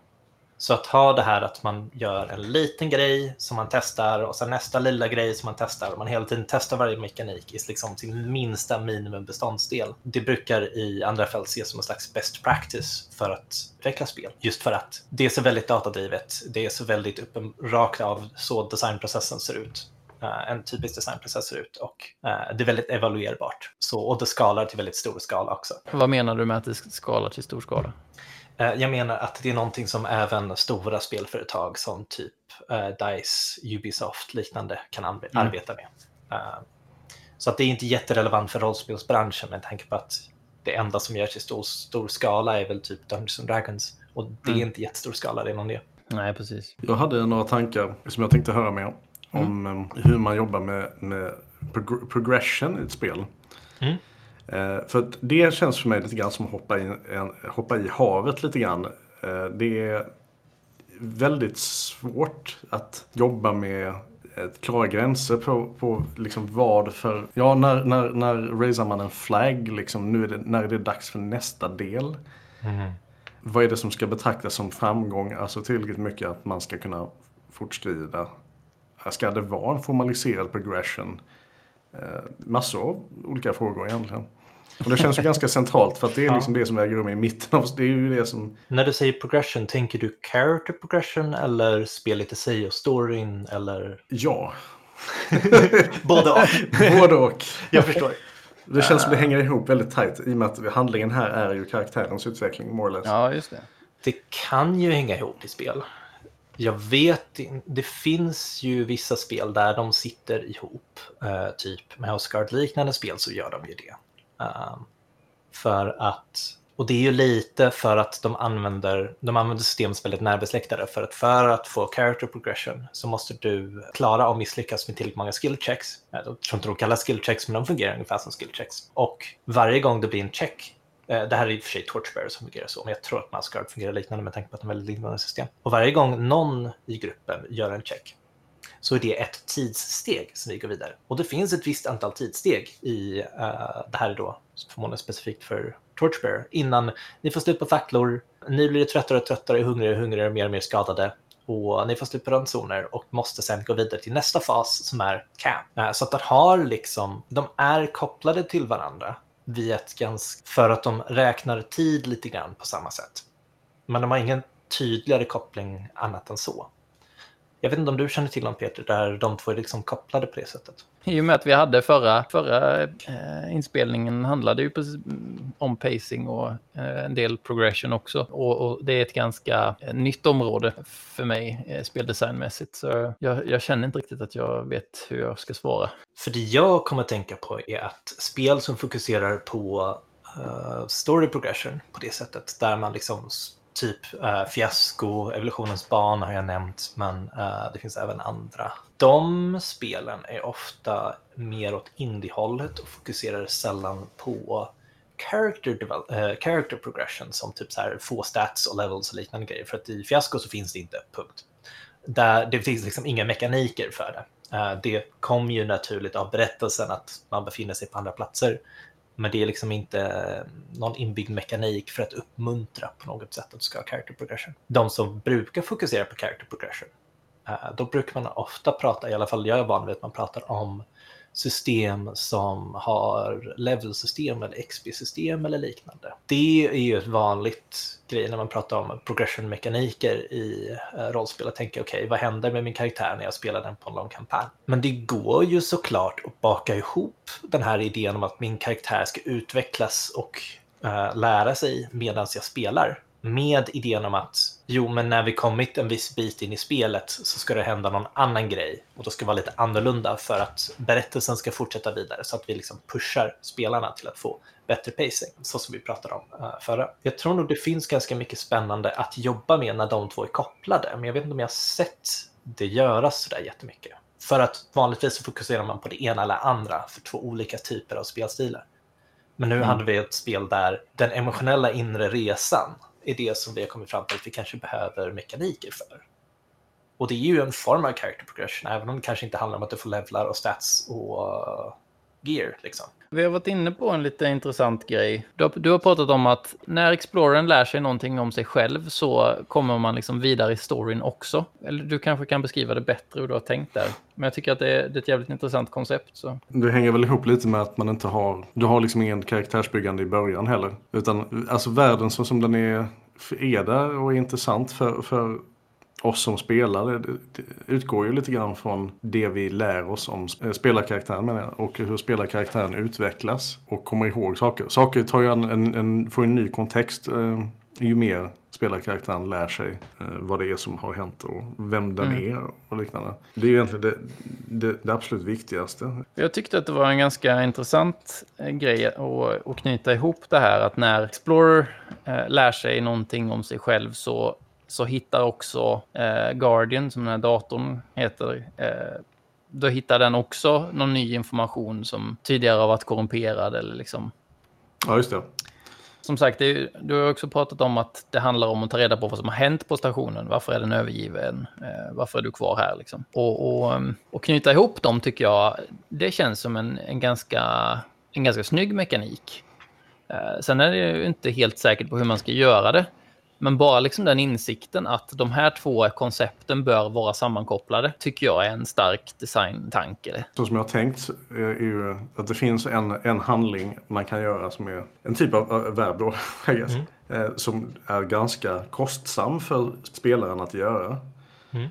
Så att ha det här att man gör en liten grej som man testar och sen nästa lilla grej som man testar och man hela tiden testar varje mekanik i liksom sin minsta minimumbeståndsdel. Det brukar i andra fält ses som en slags best practice för att utveckla spel. Just för att det är så väldigt datadrivet. Det är så väldigt uppen, rakt av så designprocessen ser ut. Uh, en typisk designprocess ser ut och uh, det är väldigt evaluerbart. Så, och det skalar till väldigt stor skala också. Vad menar du med att det skalar till stor skala? Eh, jag menar att det är någonting som även stora spelföretag som typ DICE, Ubisoft liknande kan mm. arbeta med. Uh, så att det är inte jätterelevant för rollspelsbranschen med tanke på att det enda som görs i stor, stor skala är väl typ Dungeons and Dragons. Och det är mm. inte jättestor skala redan det. Nej, precis. Jag hade några tankar som jag tänkte höra med om. Mm. Om hur man jobbar med, med progression i ett spel. Mm. Eh, för det känns för mig lite grann som att hoppa i, en, hoppa i havet lite grann. Eh, det är väldigt svårt att jobba med klara gränser på, på liksom vad för... Ja, när, när, när raisar man en flagg? Liksom, nu är det, när är det dags för nästa del? Mm. Vad är det som ska betraktas som framgång? Alltså tillräckligt mycket att man ska kunna fortskrida. Ska det vara en formaliserad progression? Eh, massor av olika frågor egentligen. Och det känns ju ganska centralt för att det är liksom det som äger rum i mitten av... Det är ju det som... När du säger progression, tänker du character progression eller spelet i sig och storyn eller? Ja. Både och. Både och. Jag förstår. Det känns som det hänger ihop väldigt tajt i och med att handlingen här är ju karaktärens utveckling, more or less. Ja, just det. Det kan ju hänga ihop i spel. Jag vet inte, det finns ju vissa spel där de sitter ihop. Uh, typ med Oscar-liknande spel så gör de ju det. Uh, för att, och det är ju lite för att de använder, de använder system som är väldigt närbesläktade. För att för att få character progression så måste du klara och misslyckas med tillräckligt många skill checks. Jag tror inte de kallas skill checks, men de fungerar ungefär som skill checks. Och varje gång det blir en check Eh, det här är i och för sig Torchbearer som fungerar så, men jag tror att Maskard fungerar liknande med tanke på att de är väldigt liknande system. Och varje gång någon i gruppen gör en check så är det ett tidssteg som vi går vidare. Och det finns ett visst antal tidssteg i uh, det här är då förmodligen specifikt för Torchbearer innan ni får slut på facklor, ni blir tröttare och tröttare, hungrigare och hungrigare, mer och mer skadade och ni får slut på ransoner och måste sen gå vidare till nästa fas som är camp. Uh, så att de har liksom, de är kopplade till varandra via ett ganska, för att de räknar tid lite grann på samma sätt. Men de har ingen tydligare koppling annat än så. Jag vet inte om du känner till någon Peter, där de två är liksom kopplade på det sättet? I och med att vi hade förra, förra eh, inspelningen handlade ju precis om pacing och eh, en del progression också. Och, och, det är ett ganska eh, nytt område för mig eh, speldesignmässigt. Så jag, jag, känner inte riktigt att jag vet hur jag ska svara. För det jag kommer att tänka på är att spel som fokuserar på uh, story progression på det sättet, där man liksom typ eh, uh, Fiasko, Evolutionens barn har jag nämnt, men uh, det finns även andra. De spelen är ofta mer åt indie-hållet och fokuserar sällan på character, uh, character progression som typ så här få stats och levels och liknande grejer. För att i Fiasko så finns det inte, punkt. Där, det finns liksom inga mekaniker för det. Det kom ju naturligt av berättelsen att man befinner sig på andra platser. Men det är liksom inte eh, någon inbyggd mekanik för att uppmuntra på något sätt att du ska ha character progression. De som brukar fokusera på character progression, eh, då brukar man ofta prata, i alla fall jag är van vid att man pratar om system som har level-system eller XP-system eller liknande. Det är ju ett vanligt grej när man pratar om progression-mekaniker i eh, rollspel. Att tänka, okej, okay, vad händer med min karaktär när jag spelar den på en lång kampanj? Men det går ju såklart att baka ihop den här idén om att min karaktär ska utvecklas och uh, lära sig medan jag spelar med idén om att jo, men när vi kommit en viss bit in i spelet så ska det hända någon annan grej och då ska det vara lite annorlunda för att berättelsen ska fortsätta vidare så att vi liksom pushar spelarna till att få bättre pacing, så som vi pratade om uh, förra. Jag tror nog det finns ganska mycket spännande att jobba med när de två är kopplade, men jag vet inte om jag har sett det göras sådär jättemycket. För att vanligtvis så fokuserar man på det ena eller andra för två olika typer av spelstilar. Men nu mm. hade vi ett spel där den emotionella inre resan är det som vi har kommit fram till att vi kanske behöver mekaniker för. Och det är ju en form av character progression, även om det kanske inte handlar om att du får levlar och stats och eh, gear. Liksom. Vi har varit inne på en lite intressant grej. Du har, du har pratat om att när Explorern lär sig någonting om sig själv så kommer man liksom vidare i storyn också. Eller du kanske kan beskriva det bättre hur du har tänkt där. Men jag tycker att det är, det är ett jävligt intressant koncept. Så. Det hänger väl ihop lite med att man inte har, du har liksom ingen karaktärsbyggande i början heller. Utan alltså världen så som den är, är där och är intressant för, för oss som spelare utgår ju lite grann från det vi lär oss om eh, spelarkaraktären menar jag, och hur spelarkaraktären utvecklas och kommer ihåg saker. Saker tar ju en, en, en får en ny kontext eh, ju mer spelarkaraktären lär sig eh, vad det är som har hänt och vem den Mm. är och liknande. Det är ju egentligen det, det, det absolut viktigaste. Jag tyckte att det var en ganska intressant eh, grej att, att knyta ihop det här att när Explorer eh, lär sig någonting om sig själv så, så hittar också eh, Guardian, som den här datorn heter, eh, då hittar den också någon ny information som tidigare har varit korrumperad eller liksom Ja, just det. som sagt, är, du har också pratat om att det handlar om att ta reda på vad som har hänt på stationen. Varför är den övergiven? Eh, varför är du kvar här? Liksom? Och, och, ehm, och knyta ihop dem tycker jag, det känns som en, en, ganska, en ganska snygg mekanik. Eh, sen är det ju inte helt säkert på hur man ska göra det. Men bara liksom den insikten att de här två koncepten bör vara sammankopplade tycker jag är en stark designtanke. Så som jag har tänkt eh, är ju att det finns en, en handling man kan göra som är en typ av verb då, I guess, eh, som är ganska kostsam för spelaren att göra. Mm.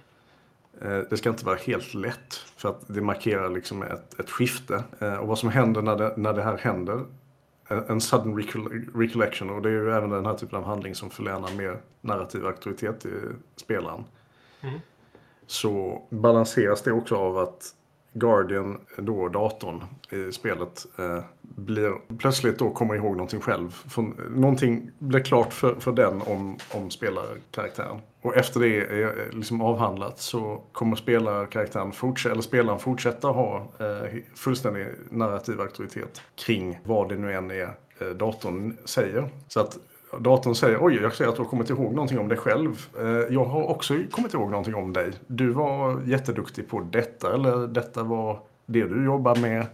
Eh, Det ska inte vara helt lätt för att det markerar liksom ett, ett skifte. Och vad som händer när det, när det här händer, en en sudden recol- recollection och det är ju även den här typen av handling som förlänar mer narrativ auktoritet till spelaren. Så balanseras det också av att Guardian, då datorn i spelet, eh, blir plötsligt då kommer ihåg någonting själv. Från, någonting blir klart för, för den om, om spelarkaraktären. Och efter det är liksom avhandlat så kommer spelarkaraktären fortsätta, eller spelaren fortsätta ha eh, fullständig narrativ auktoritet kring vad det nu än är eh, datorn säger. Så att datorn säger oj, jag ser att du har kommit ihåg någonting om dig själv. Eh, Jag har också kommit ihåg någonting om dig. Du var jätteduktig på detta eller detta var det du jobbar med.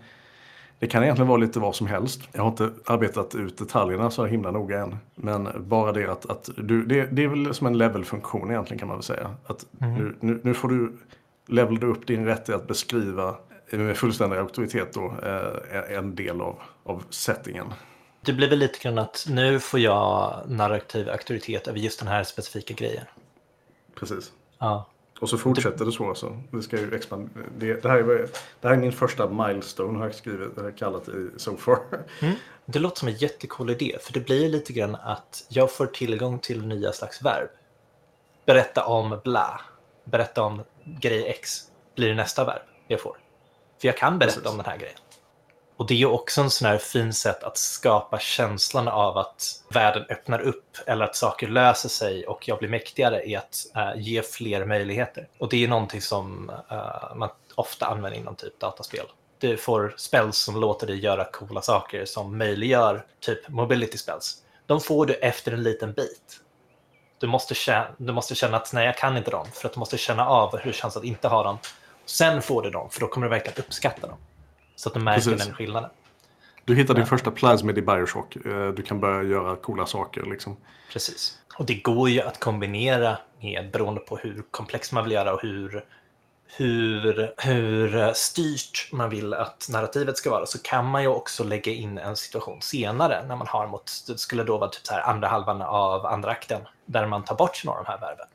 Det kan egentligen vara lite vad som helst. Jag har inte arbetat ut detaljerna så himla noga än. Men bara det att, att du, det, det är väl som en levelfunktion egentligen kan man väl säga. Att nu, nu, nu får du levela upp din rätt att beskriva med fullständig auktoritet då, eh, en del av, av settingen. Det blir väl lite grann att nu får jag narrativ auktoritet över just den här specifika grejen. Precis. Ja. Och så fortsätter det så alltså. Det, ska ju expand... det, det, här är, det här är min första milestone har jag skrivit, har kallat det so far. Det låter som en jättecool idé, för det blir lite grann att jag får tillgång till nya slags verb. Berätta om bla. Berätta om grej X. Blir det nästa verb jag får. För jag kan berätta Precis. om den här grejen. Och det är ju också en sån här fin sätt att skapa känslan av att världen öppnar upp eller att saker löser sig och jag blir mäktigare i att eh, ge fler möjligheter. Och det är någonting som eh, man ofta använder inom typ dataspel. Du får spells som låter dig göra coola saker som möjliggör typ mobility spells. De får du efter en liten bit. Du måste, känna, du måste känna att nej, jag kan inte dem, för att du måste känna av hur det känns att inte ha dem. Sen får du dem, för då kommer du verkligen uppskatta dem. Så att du märker Precis. den skillnaden. Du hittar din första plasmid i Bioshock. Eh, Du kan börja göra coola saker liksom. Precis. Och det går ju att kombinera med, beroende på hur komplext man vill göra och hur, hur, hur styrt man vill att narrativet ska vara, så kan man ju också lägga in en situation senare när man har mot, det skulle då vara typ så här andra halvan av andra akten, där man tar bort några av de här verben.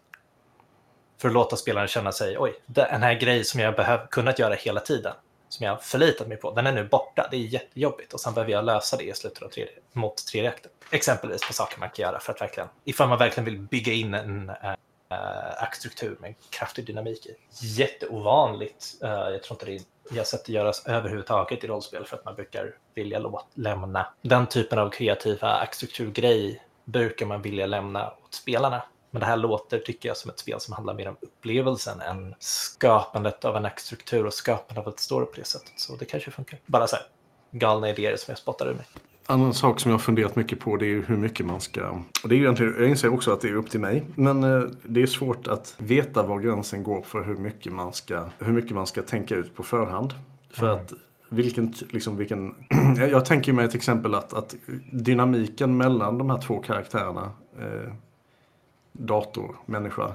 För att låta spelaren känna sig, oj, den här grejen som jag behöv, kunnat göra hela tiden, som jag förlitat mig på, den är nu borta. Det är jättejobbigt och sen behöver jag lösa det i slutet av tredje, mot tredje akten. Exempelvis på saker man kan göra för att verkligen, ifall man verkligen vill bygga in en äh, aktstruktur med kraftig dynamik i. Jätteovanligt. Äh, jag tror inte det är, jag har sett det göras överhuvudtaget i rollspel för att man brukar vilja låt, lämna den typen av kreativa aktstrukturgrej brukar man vilja lämna åt spelarna. Men det här låter, tycker jag, som ett spel som handlar mer om upplevelsen än skapandet av en aktstruktur och skapandet av ett story på det sättet. Så det kanske funkar. Bara så här galna idéer som jag spottar ur mig. annan sak som jag har funderat mycket på det är ju hur mycket man ska... Och det är ju egentligen, jag inser också att det är upp till mig. Men eh, det är svårt att veta var gränsen går för hur mycket man ska, hur mycket man ska tänka ut på förhand. För Mm. att vilken, liksom vilken, jag tänker mig ett exempel att, att dynamiken mellan de här två karaktärerna, eh, dator, människa,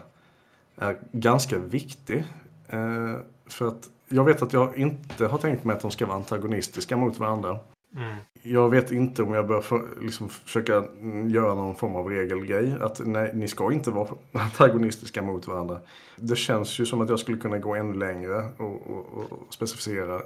är ganska viktig. Eh, för att jag vet att jag inte har tänkt mig att de ska vara antagonistiska mot varandra. Mm. Jag vet inte om jag bör för, liksom, försöka göra någon form av regelgrej. Att nej, ni ska inte vara antagonistiska mot varandra. Det känns ju som att jag skulle kunna gå ännu längre och, och, och specificera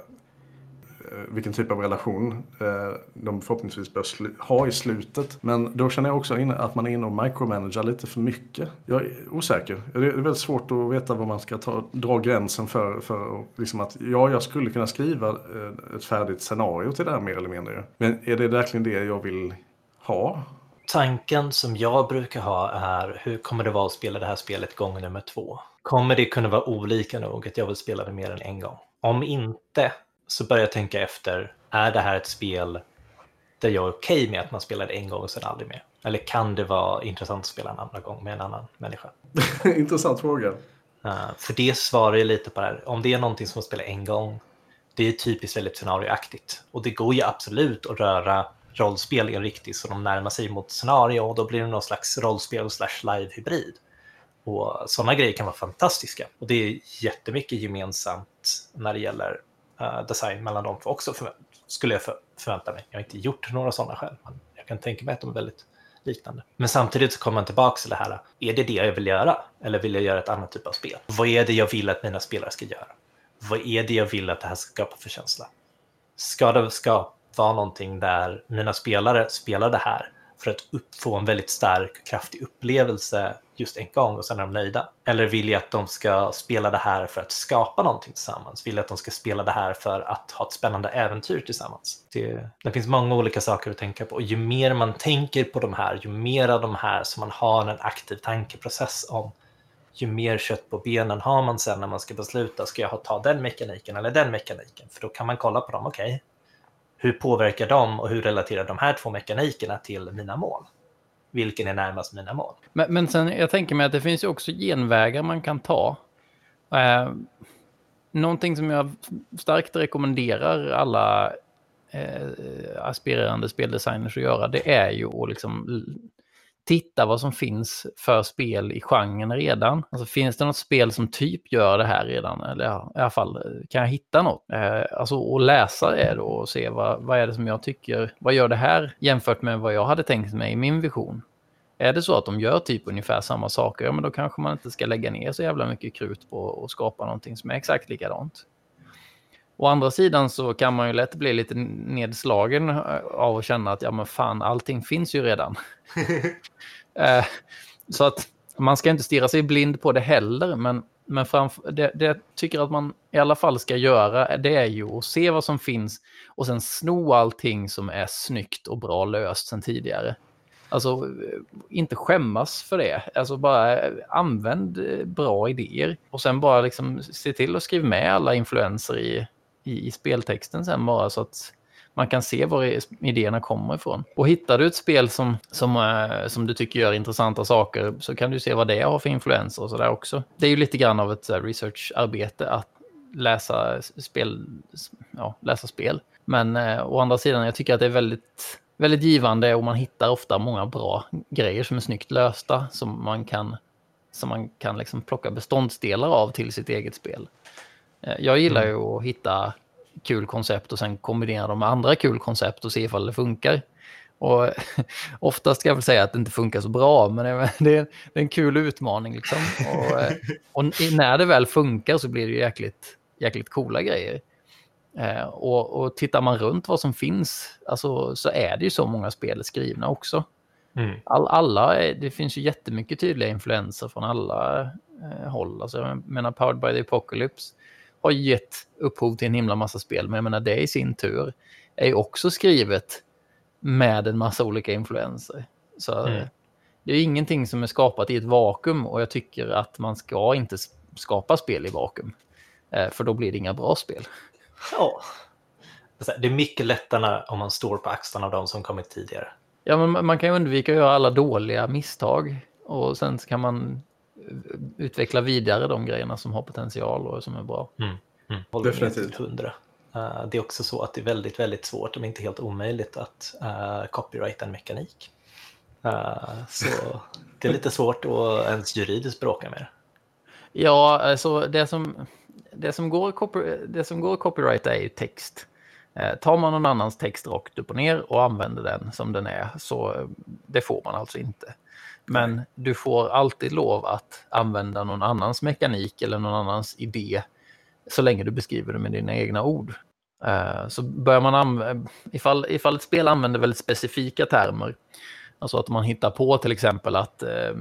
Eh, vilken typ av relation eh, de förhoppningsvis bör ha i slutet. Men då känner jag också att man är inne och micromanagerar lite för mycket. Jag är osäker. Det är väldigt svårt att veta vad man ska ta, dra gränsen för. för liksom att, ja, jag skulle kunna skriva eh, ett färdigt scenario till det här mer eller mindre. Men är det verkligen det jag vill ha? Tanken som jag brukar ha är hur kommer det vara att spela det här spelet gång nummer två? Kommer det kunna vara olika nog att jag vill spela det mer än en gång? Om inte, så börjar jag tänka efter, är det här ett spel där jag är okej okay med att man spelar det en gång och sen aldrig mer? Eller kan det vara intressant att spela en andra gång med en annan människa? Intressant fråga. Uh, för det svarar ju lite på det här, om det är någonting som man spelar en gång, det är typiskt väldigt scenarioaktigt. Och det går ju absolut att röra rollspel i en riktig så de närmar sig mot scenario och då blir det någon slags rollspel slash live-hybrid. Och sådana grejer kan vara fantastiska. Och det är jättemycket gemensamt när det gäller uh, design mellan dem också, för, skulle jag för, förvänta mig. Jag har inte gjort några sådana själv, men jag kan tänka mig att de är väldigt liknande. Men samtidigt så kommer man tillbaka till det här, är det det jag vill göra? Eller vill jag göra ett annat typ av spel? Vad är det jag vill att mina spelare ska göra? Vad är det jag vill att det här ska skapa för känsla? Ska det ska vara någonting där mina spelare spelar det här för att upp, få en väldigt stark och kraftig upplevelse just en gång och sen är de nöjda? Eller vill jag att de ska spela det här för att skapa någonting tillsammans? Vill jag att de ska spela det här för att ha ett spännande äventyr tillsammans? Det, det finns många olika saker att tänka på och ju mer man tänker på de här, ju mer av de här som man har en aktiv tankeprocess om, ju mer kött på benen har man sen när man ska besluta, ska jag ta den mekaniken eller den mekaniken? För då kan man kolla på dem, okej, okay, hur påverkar de och hur relaterar de här två mekanikerna till mina mål? Vilken är närmast mina mål? Men, men sen, jag tänker mig att det finns ju också genvägar man kan ta. Eh, någonting som jag starkt rekommenderar alla eh, aspirerande speldesigners att göra, det är ju att liksom titta vad som finns för spel i genren redan. Alltså finns det något spel som typ gör det här redan? Eller ja, i alla fall, kan jag hitta något? Eh, alltså och läsa det då och se vad, vad är det som jag tycker, vad gör det här jämfört med vad jag hade tänkt mig i min vision? Är det så att de gör typ ungefär samma saker, ja men då kanske man inte ska lägga ner så jävla mycket krut på att skapa någonting som är exakt likadant. Å andra sidan så kan man ju lätt bli lite nedslagen eh, av att känna att ja men fan, allting finns ju redan. eh, så att man ska inte stirra sig blind på det heller, men, men framför, det, det jag tycker att man i alla fall ska göra, det är ju att se vad som finns och sen sno allting som är snyggt och bra löst sen tidigare. Alltså, inte skämmas för det. Alltså bara använd eh, bra idéer och sen bara liksom se till att skriva med alla influenser i, i, i speltexten sen bara så att man kan se var idéerna kommer ifrån. Och hittar du ett spel som, som, äh, som du tycker gör intressanta saker så kan du se vad det har för influenser och sådär också. Det är ju lite grann av ett eh, researcharbete att läsa spel. Ja, läsa spel. Men äh, å andra sidan, jag tycker att det är väldigt, väldigt givande och man hittar ofta många bra grejer som är snyggt lösta som man kan, som man kan liksom plocka beståndsdelar av till sitt eget spel. Eh, jag gillar ju att hitta kul koncept och sen kombinera dem med andra kul koncept och se ifall det funkar. Och oftast ska jag väl säga att det inte funkar så bra, men det är, en kul utmaning. Liksom. Och, eh, och, när det väl funkar så blir det jäkligt, jäkligt coola grejer. Eh, och, och tittar man runt vad som finns alltså, så är det ju så många spel skrivna också. Mm. All, alla, det finns ju jättemycket tydliga influenser från alla eh, håll. Alltså, jag menar, Powered by the Apocalypse har gett upphov till en himla massa spel. Men jag menar, det i sin tur är ju också skrivet med en massa olika influenser. Så mm. det är ingenting som är skapat i ett vakuum och jag tycker att man ska inte skapa spel i vakuum. Eh, för då blir det inga bra spel. Ja. Det är mycket lättare om man står på axlarna av de som kommit tidigare. Ja, men man kan ju undvika att göra alla dåliga misstag. Och sen kan man utveckla vidare de grejerna som har potential och som är bra. Mm. Mm. Definitivt. 100. Uh, det är också så att det är väldigt, väldigt svårt, om inte helt omöjligt, att uh, copyrighta en mekanik. Uh, så det är lite svårt att ens juridiskt bråka med det. Ja, alltså det som, det som, går, det som går att copyrighta är ju text. Eh, tar man någon annans text rakt upp och ner och använder den som den är, så det får man alltså inte. Men du får alltid lov att använda någon annans mekanik eller någon annans idé så länge du beskriver det med dina egna ord. Eh, så börjar man eh, ifall, ifall ett spel använder väldigt specifika termer Alltså att man hittar på till exempel att, eh,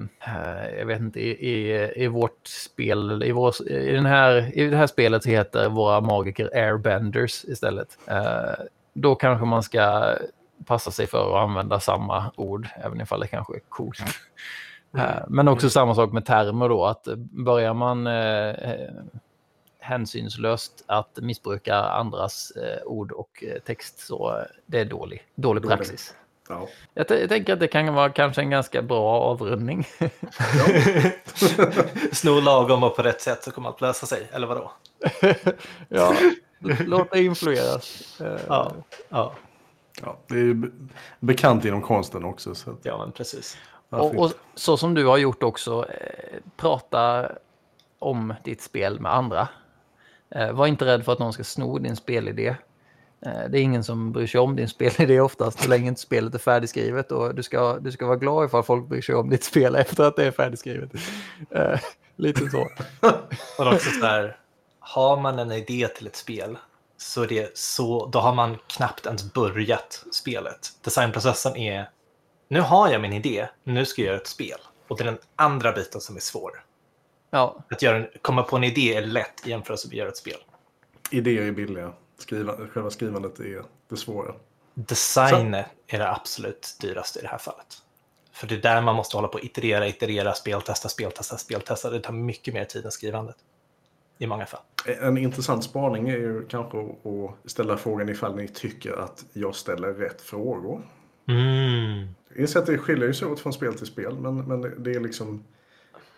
jag vet inte, i, i, i vårt spel, i, vår, i, den här, i det här spelet så heter våra magiker airbenders istället. Då kanske man ska passa sig för att använda samma ord, även ifall det kanske är coolt. Mm. Eh, men också samma sak med termer då, att börjar man eh, hänsynslöst att missbruka andras eh, ord och eh, text så det är dålig, dålig praxis. Ja. Jag, jag, tänker att det kan vara kanske en ganska bra avrundning. Sno lagom och på rätt sätt så kommer allt lösa sig, eller vadå? ja, låt dig influeras. ja, ja. Ja, det är bekant inom konsten också. Så. Ja, men precis. Och, och, så som du har gjort också, eh, prata om ditt spel med andra. Eh, var inte rädd för att någon ska sno din spelidé. Eh, det är ingen som bryr sig om din spelidé oftast så länge inte spelet är färdigskrivet och du ska, du ska vara glad ifall folk bryr sig om ditt spel efter att det är färdigskrivet. Uh, lite så. och också så här, har man en idé till ett spel så, det så då har man knappt ens börjat spelet. Designprocessen är, nu har jag min idé, nu ska jag göra ett spel. Och det är den andra biten som är svår. Ja. Att göra, komma på en idé är lätt i jämförelse med att göra ett spel. Idéer är billiga. Skriva, själva skrivandet är det svåra. Design är det absolut dyraste i det här fallet. För det är där man måste hålla på och iterera, iterera, speltesta, speltesta, speltesta. Det tar mycket mer tid än skrivandet. I många fall. En intressant spaning är ju kanske att ställa frågan ifall ni tycker att jag ställer rätt frågor. Mm. Jag inser att det skiljer sig åt från spel till spel, men, men det är liksom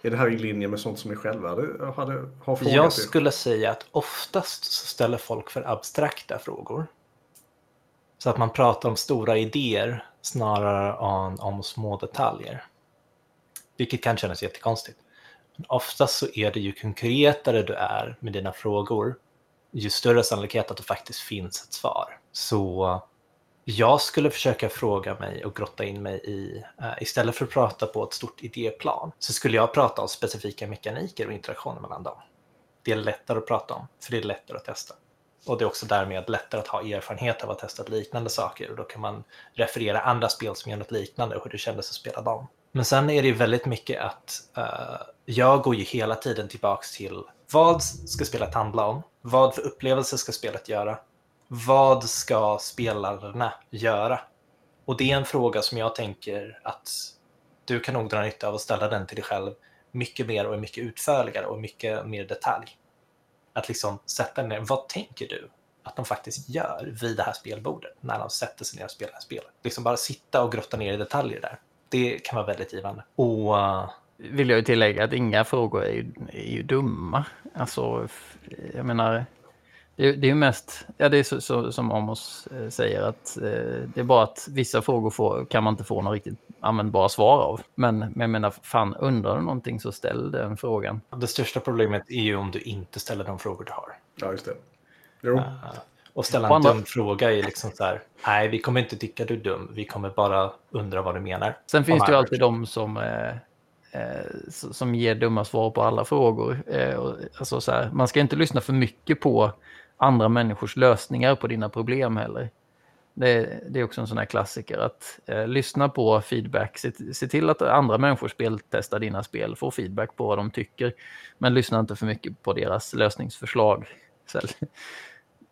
är det här i linje med sånt som ni själva hade, hade har frågat Jag skulle er? säga att oftast så ställer folk för abstrakta frågor. Så att man pratar om stora idéer snarare än om små detaljer. Vilket kan kännas jättekonstigt. Oftast så är det ju konkretare du är med dina frågor, ju större sannolikhet att det faktiskt finns ett svar. Så jag skulle försöka fråga mig och grotta in mig i, uh, istället för att prata på ett stort idéplan, så skulle jag prata om specifika mekaniker och interaktioner mellan dem. Det är lättare att prata om, för det är lättare att testa. Och det är också därmed lättare att ha erfarenhet av att ha testat liknande saker och då kan man referera andra spel som gör något liknande och hur det kändes att spela dem. Men sen är det ju väldigt mycket att uh, jag går ju hela tiden tillbaks till vad ska spelet handla om? Vad för upplevelse ska spelet göra? vad ska spelarna göra? Och det är en fråga som jag tänker att du kan nog dra nytta av att ställa den till dig själv mycket mer och mycket utförligare och mycket mer detalj. Att liksom sätta ner, vad tänker du att de faktiskt gör vid det här spelbordet när de sätter sig ner och spelar spelet? Liksom bara sitta och grotta ner i detaljer där. Det kan vara väldigt givande. Och uh vill jag ju tillägga att inga frågor är ju, är ju dumma. Alltså, jag menar, det, det är ju mest, ja det är så, så, som Amos eh, säger att eh, det är bara att vissa frågor får, kan man inte få några riktigt användbara svar av. Men, men jag menar, fan undrar du någonting så ställ den frågan. Det största problemet är ju om du inte ställer de frågor du har. Ja, just det. Jo. Uh, och ställa en andra... dum fråga är liksom så här, nej vi kommer inte tycka du är dum, vi kommer bara undra vad du menar. Sen finns det ju alltid de som eh, som ger dumma svar på alla frågor. Eh, alltså så här, man ska inte lyssna för mycket på andra människors lösningar på dina problem heller. Det, det är också en sån här klassiker att eh, lyssna på feedback. Se, se, till att andra människor speltestar dina spel, få feedback på vad de tycker. Men lyssna inte för mycket på deras lösningsförslag.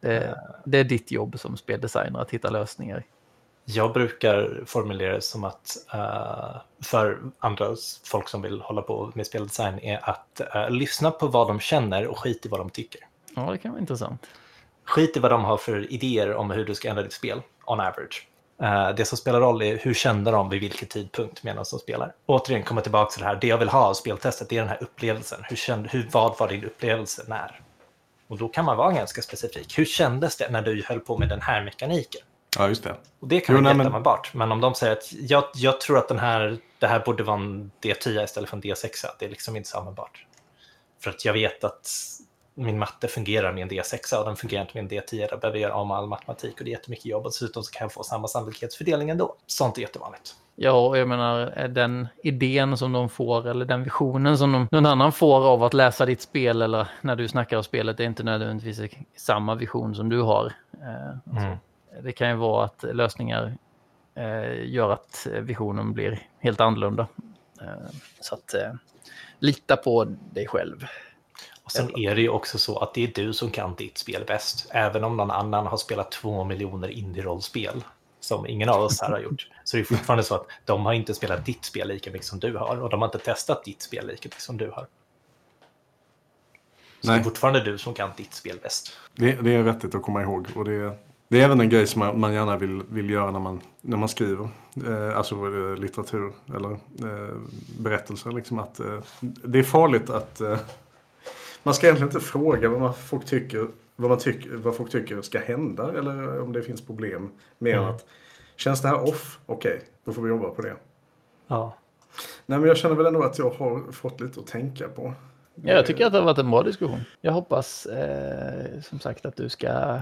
Det, det är ditt jobb som speldesigner att hitta lösningar. Jag brukar formulera det som att uh, för andra folk som vill hålla på med speldesign är att uh, lyssna på vad de känner och skit i vad de tycker. Ja, det kan vara intressant. Skit i vad de har för idéer om hur du ska ändra ditt spel, on average. Uh, det som spelar roll är hur kände de vid vilken tidpunkt medan de spelar. Återigen, komma tillbaka till det här. Det jag vill ha av speltestet det är den här upplevelsen. Hur kände, hur, vad var din upplevelse när? Och då kan man vara ganska specifik. Hur kändes det när du höll på med den här mekaniken? Ja, just det. Och det kan Jo, vara nej, men- jätteanvändbart. Men om de säger att jag, jag tror att den här, det här borde vara en D10 istället för en D6, det är liksom inte så användbart. För att jag vet att min matte fungerar med en D6 och den fungerar inte med en D10. Där behöver jag göra om all matematik och det är jättemycket jobb. Och dessutom så kan jag få samma sannolikhetsfördelning ändå. Sånt är jättevanligt. Ja, och jag menar eh, den idén som de får eller den visionen som de, någon annan får av att läsa ditt spel eller när du snackar om spelet är inte nödvändigtvis samma vision som du har. Eh, Mm. Det kan ju vara att lösningar eh, gör att visionen blir helt annorlunda. Eh, så att eh, lita på dig själv. Och sen är det ju också så att det är du som kan ditt spel bäst. Även om någon annan har spelat två miljoner indie-rollspel, som ingen av oss här har gjort, så det är fortfarande så att de har inte spelat ditt spel lika mycket som du har och de har inte testat ditt spel lika mycket som du har. Så det Nej. är fortfarande du som kan ditt spel bäst. Det, det är vettigt att komma ihåg. Och det, det är även en grej som man, man gärna vill, vill göra när man, när man skriver. Eh, alltså eh, litteratur eller eh, berättelser. Liksom att, eh, det är farligt att... Eh, man ska egentligen inte fråga vad, man, folk tycker, vad, man tycker, vad folk tycker ska hända. Eller om det finns problem. Mer Mm. att känns det här off? Okej, då får vi jobba på det. Ja. Nej, men jag känner väl ändå att jag har fått lite att tänka på. Ja, jag tycker att det har varit en bra diskussion. Jag hoppas eh, som sagt att du ska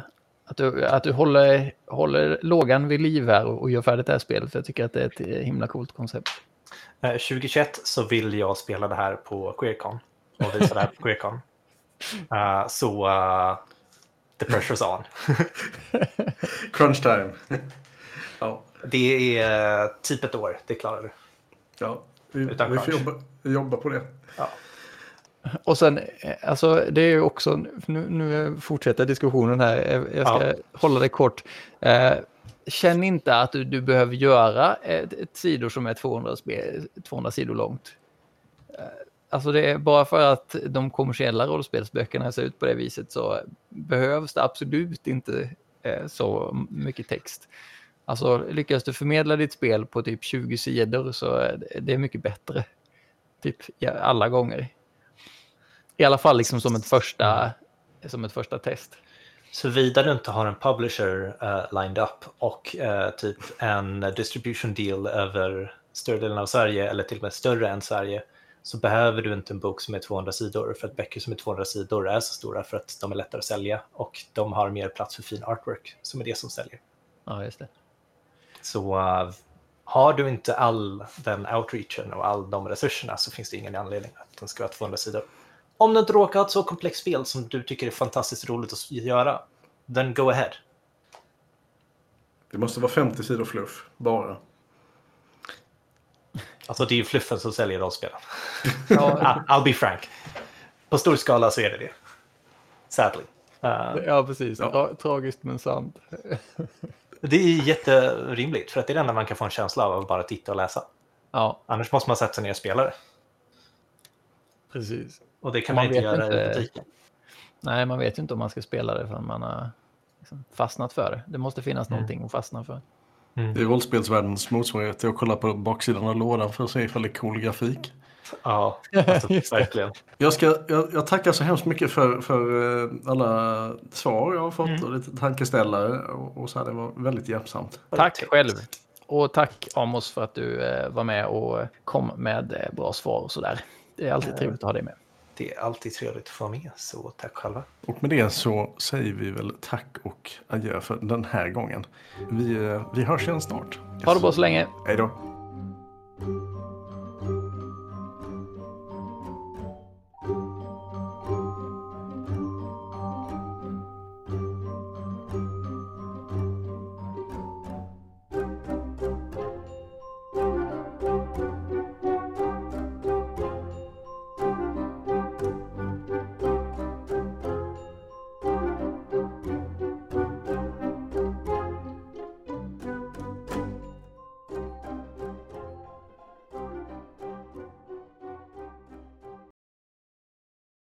att du, att du håller, håller lågan vid liv här och, och gör färdigt det här spelet. För jag tycker att det är ett eh, himla coolt koncept. Eh, 2021 så vill jag spela det här på Queercon och visa det här på Queercon. Eh, så eh, the pressure's on. Crunch time. ja. Det är eh, typ ett år, det klarar du. Ja, vi, vi får jobba, jobba på det. Ja. Och sen, eh, alltså det är ju också, nu, nu fortsätter diskussionen här, Jag- ska Ja. hålla det kort. Eh, känn inte att du, du behöver göra ett, ett sidor som är 200, spe, 200 sidor långt. Eh, alltså det är bara för att de kommersiella rollspelsböckerna ser ut på det viset så behövs det absolut inte eh, så mycket text. Alltså lyckas du förmedla ditt spel på typ 20 sidor så är det- mycket bättre. Typ alla gånger. I alla fall liksom som ett första, som ett första test. Såvida du inte har en publisher eh, lined up och eh, typ en distribution deal över större delen av Sverige eller till och med större än Sverige så behöver du inte en bok som är 200 sidor för att böcker som är 200 sidor är så stora för att de är lättare att sälja och de har mer plats för fin artwork som är det som säljer. Ja, just det. Så eh, har du inte all den outreachen och all de resurserna så finns det ingen anledning att den ska vara 200 sidor. Om du inte råkar ha ett så komplext spel som du tycker är fantastiskt roligt att göra, then go ahead. Det måste vara 50 sidor fluff, bara. Alltså det är ju fluffen som säljer rollspelen. I'll be frank. På stor skala så är det det. Sadly. Eh, ja precis. Ja. Tra tragiskt men sant. det är jätterimligt för att det är det enda man kan få en känsla av att bara titta och läsa. Ja, Annars måste man sätta sig ner och spela det. precis. Och det kan Man man, inte vet göra i inte- butiken. Nej, man vet ju inte om man ska spela det förrän man har liksom fastnat för det. Det måste finnas Mm. någonting att fastna för. Det är rollspelsvärldens motsvarighet till att kolla på baksidan av lådan för att se ifall det är cool grafik. Ja, alltså, Just det. verkligen. Jag, ska, jag, jag tackar så hemskt mycket för, för eh, alla svar jag har fått Mm. och lite tankeställare. Och, och så här, det var väldigt hjälpsamt. Tack själv. Och tack Amos för att du eh, var med och kom med eh, bra svar och sådär. Det är alltid trevligt att ha dig med. Det är alltid trevligt att få vara med, så tack själva. Och med det så säger vi väl tack och adjö för den här gången. Vi, eh, vi hörs igen snart. Ha det bra så länge. Hej då.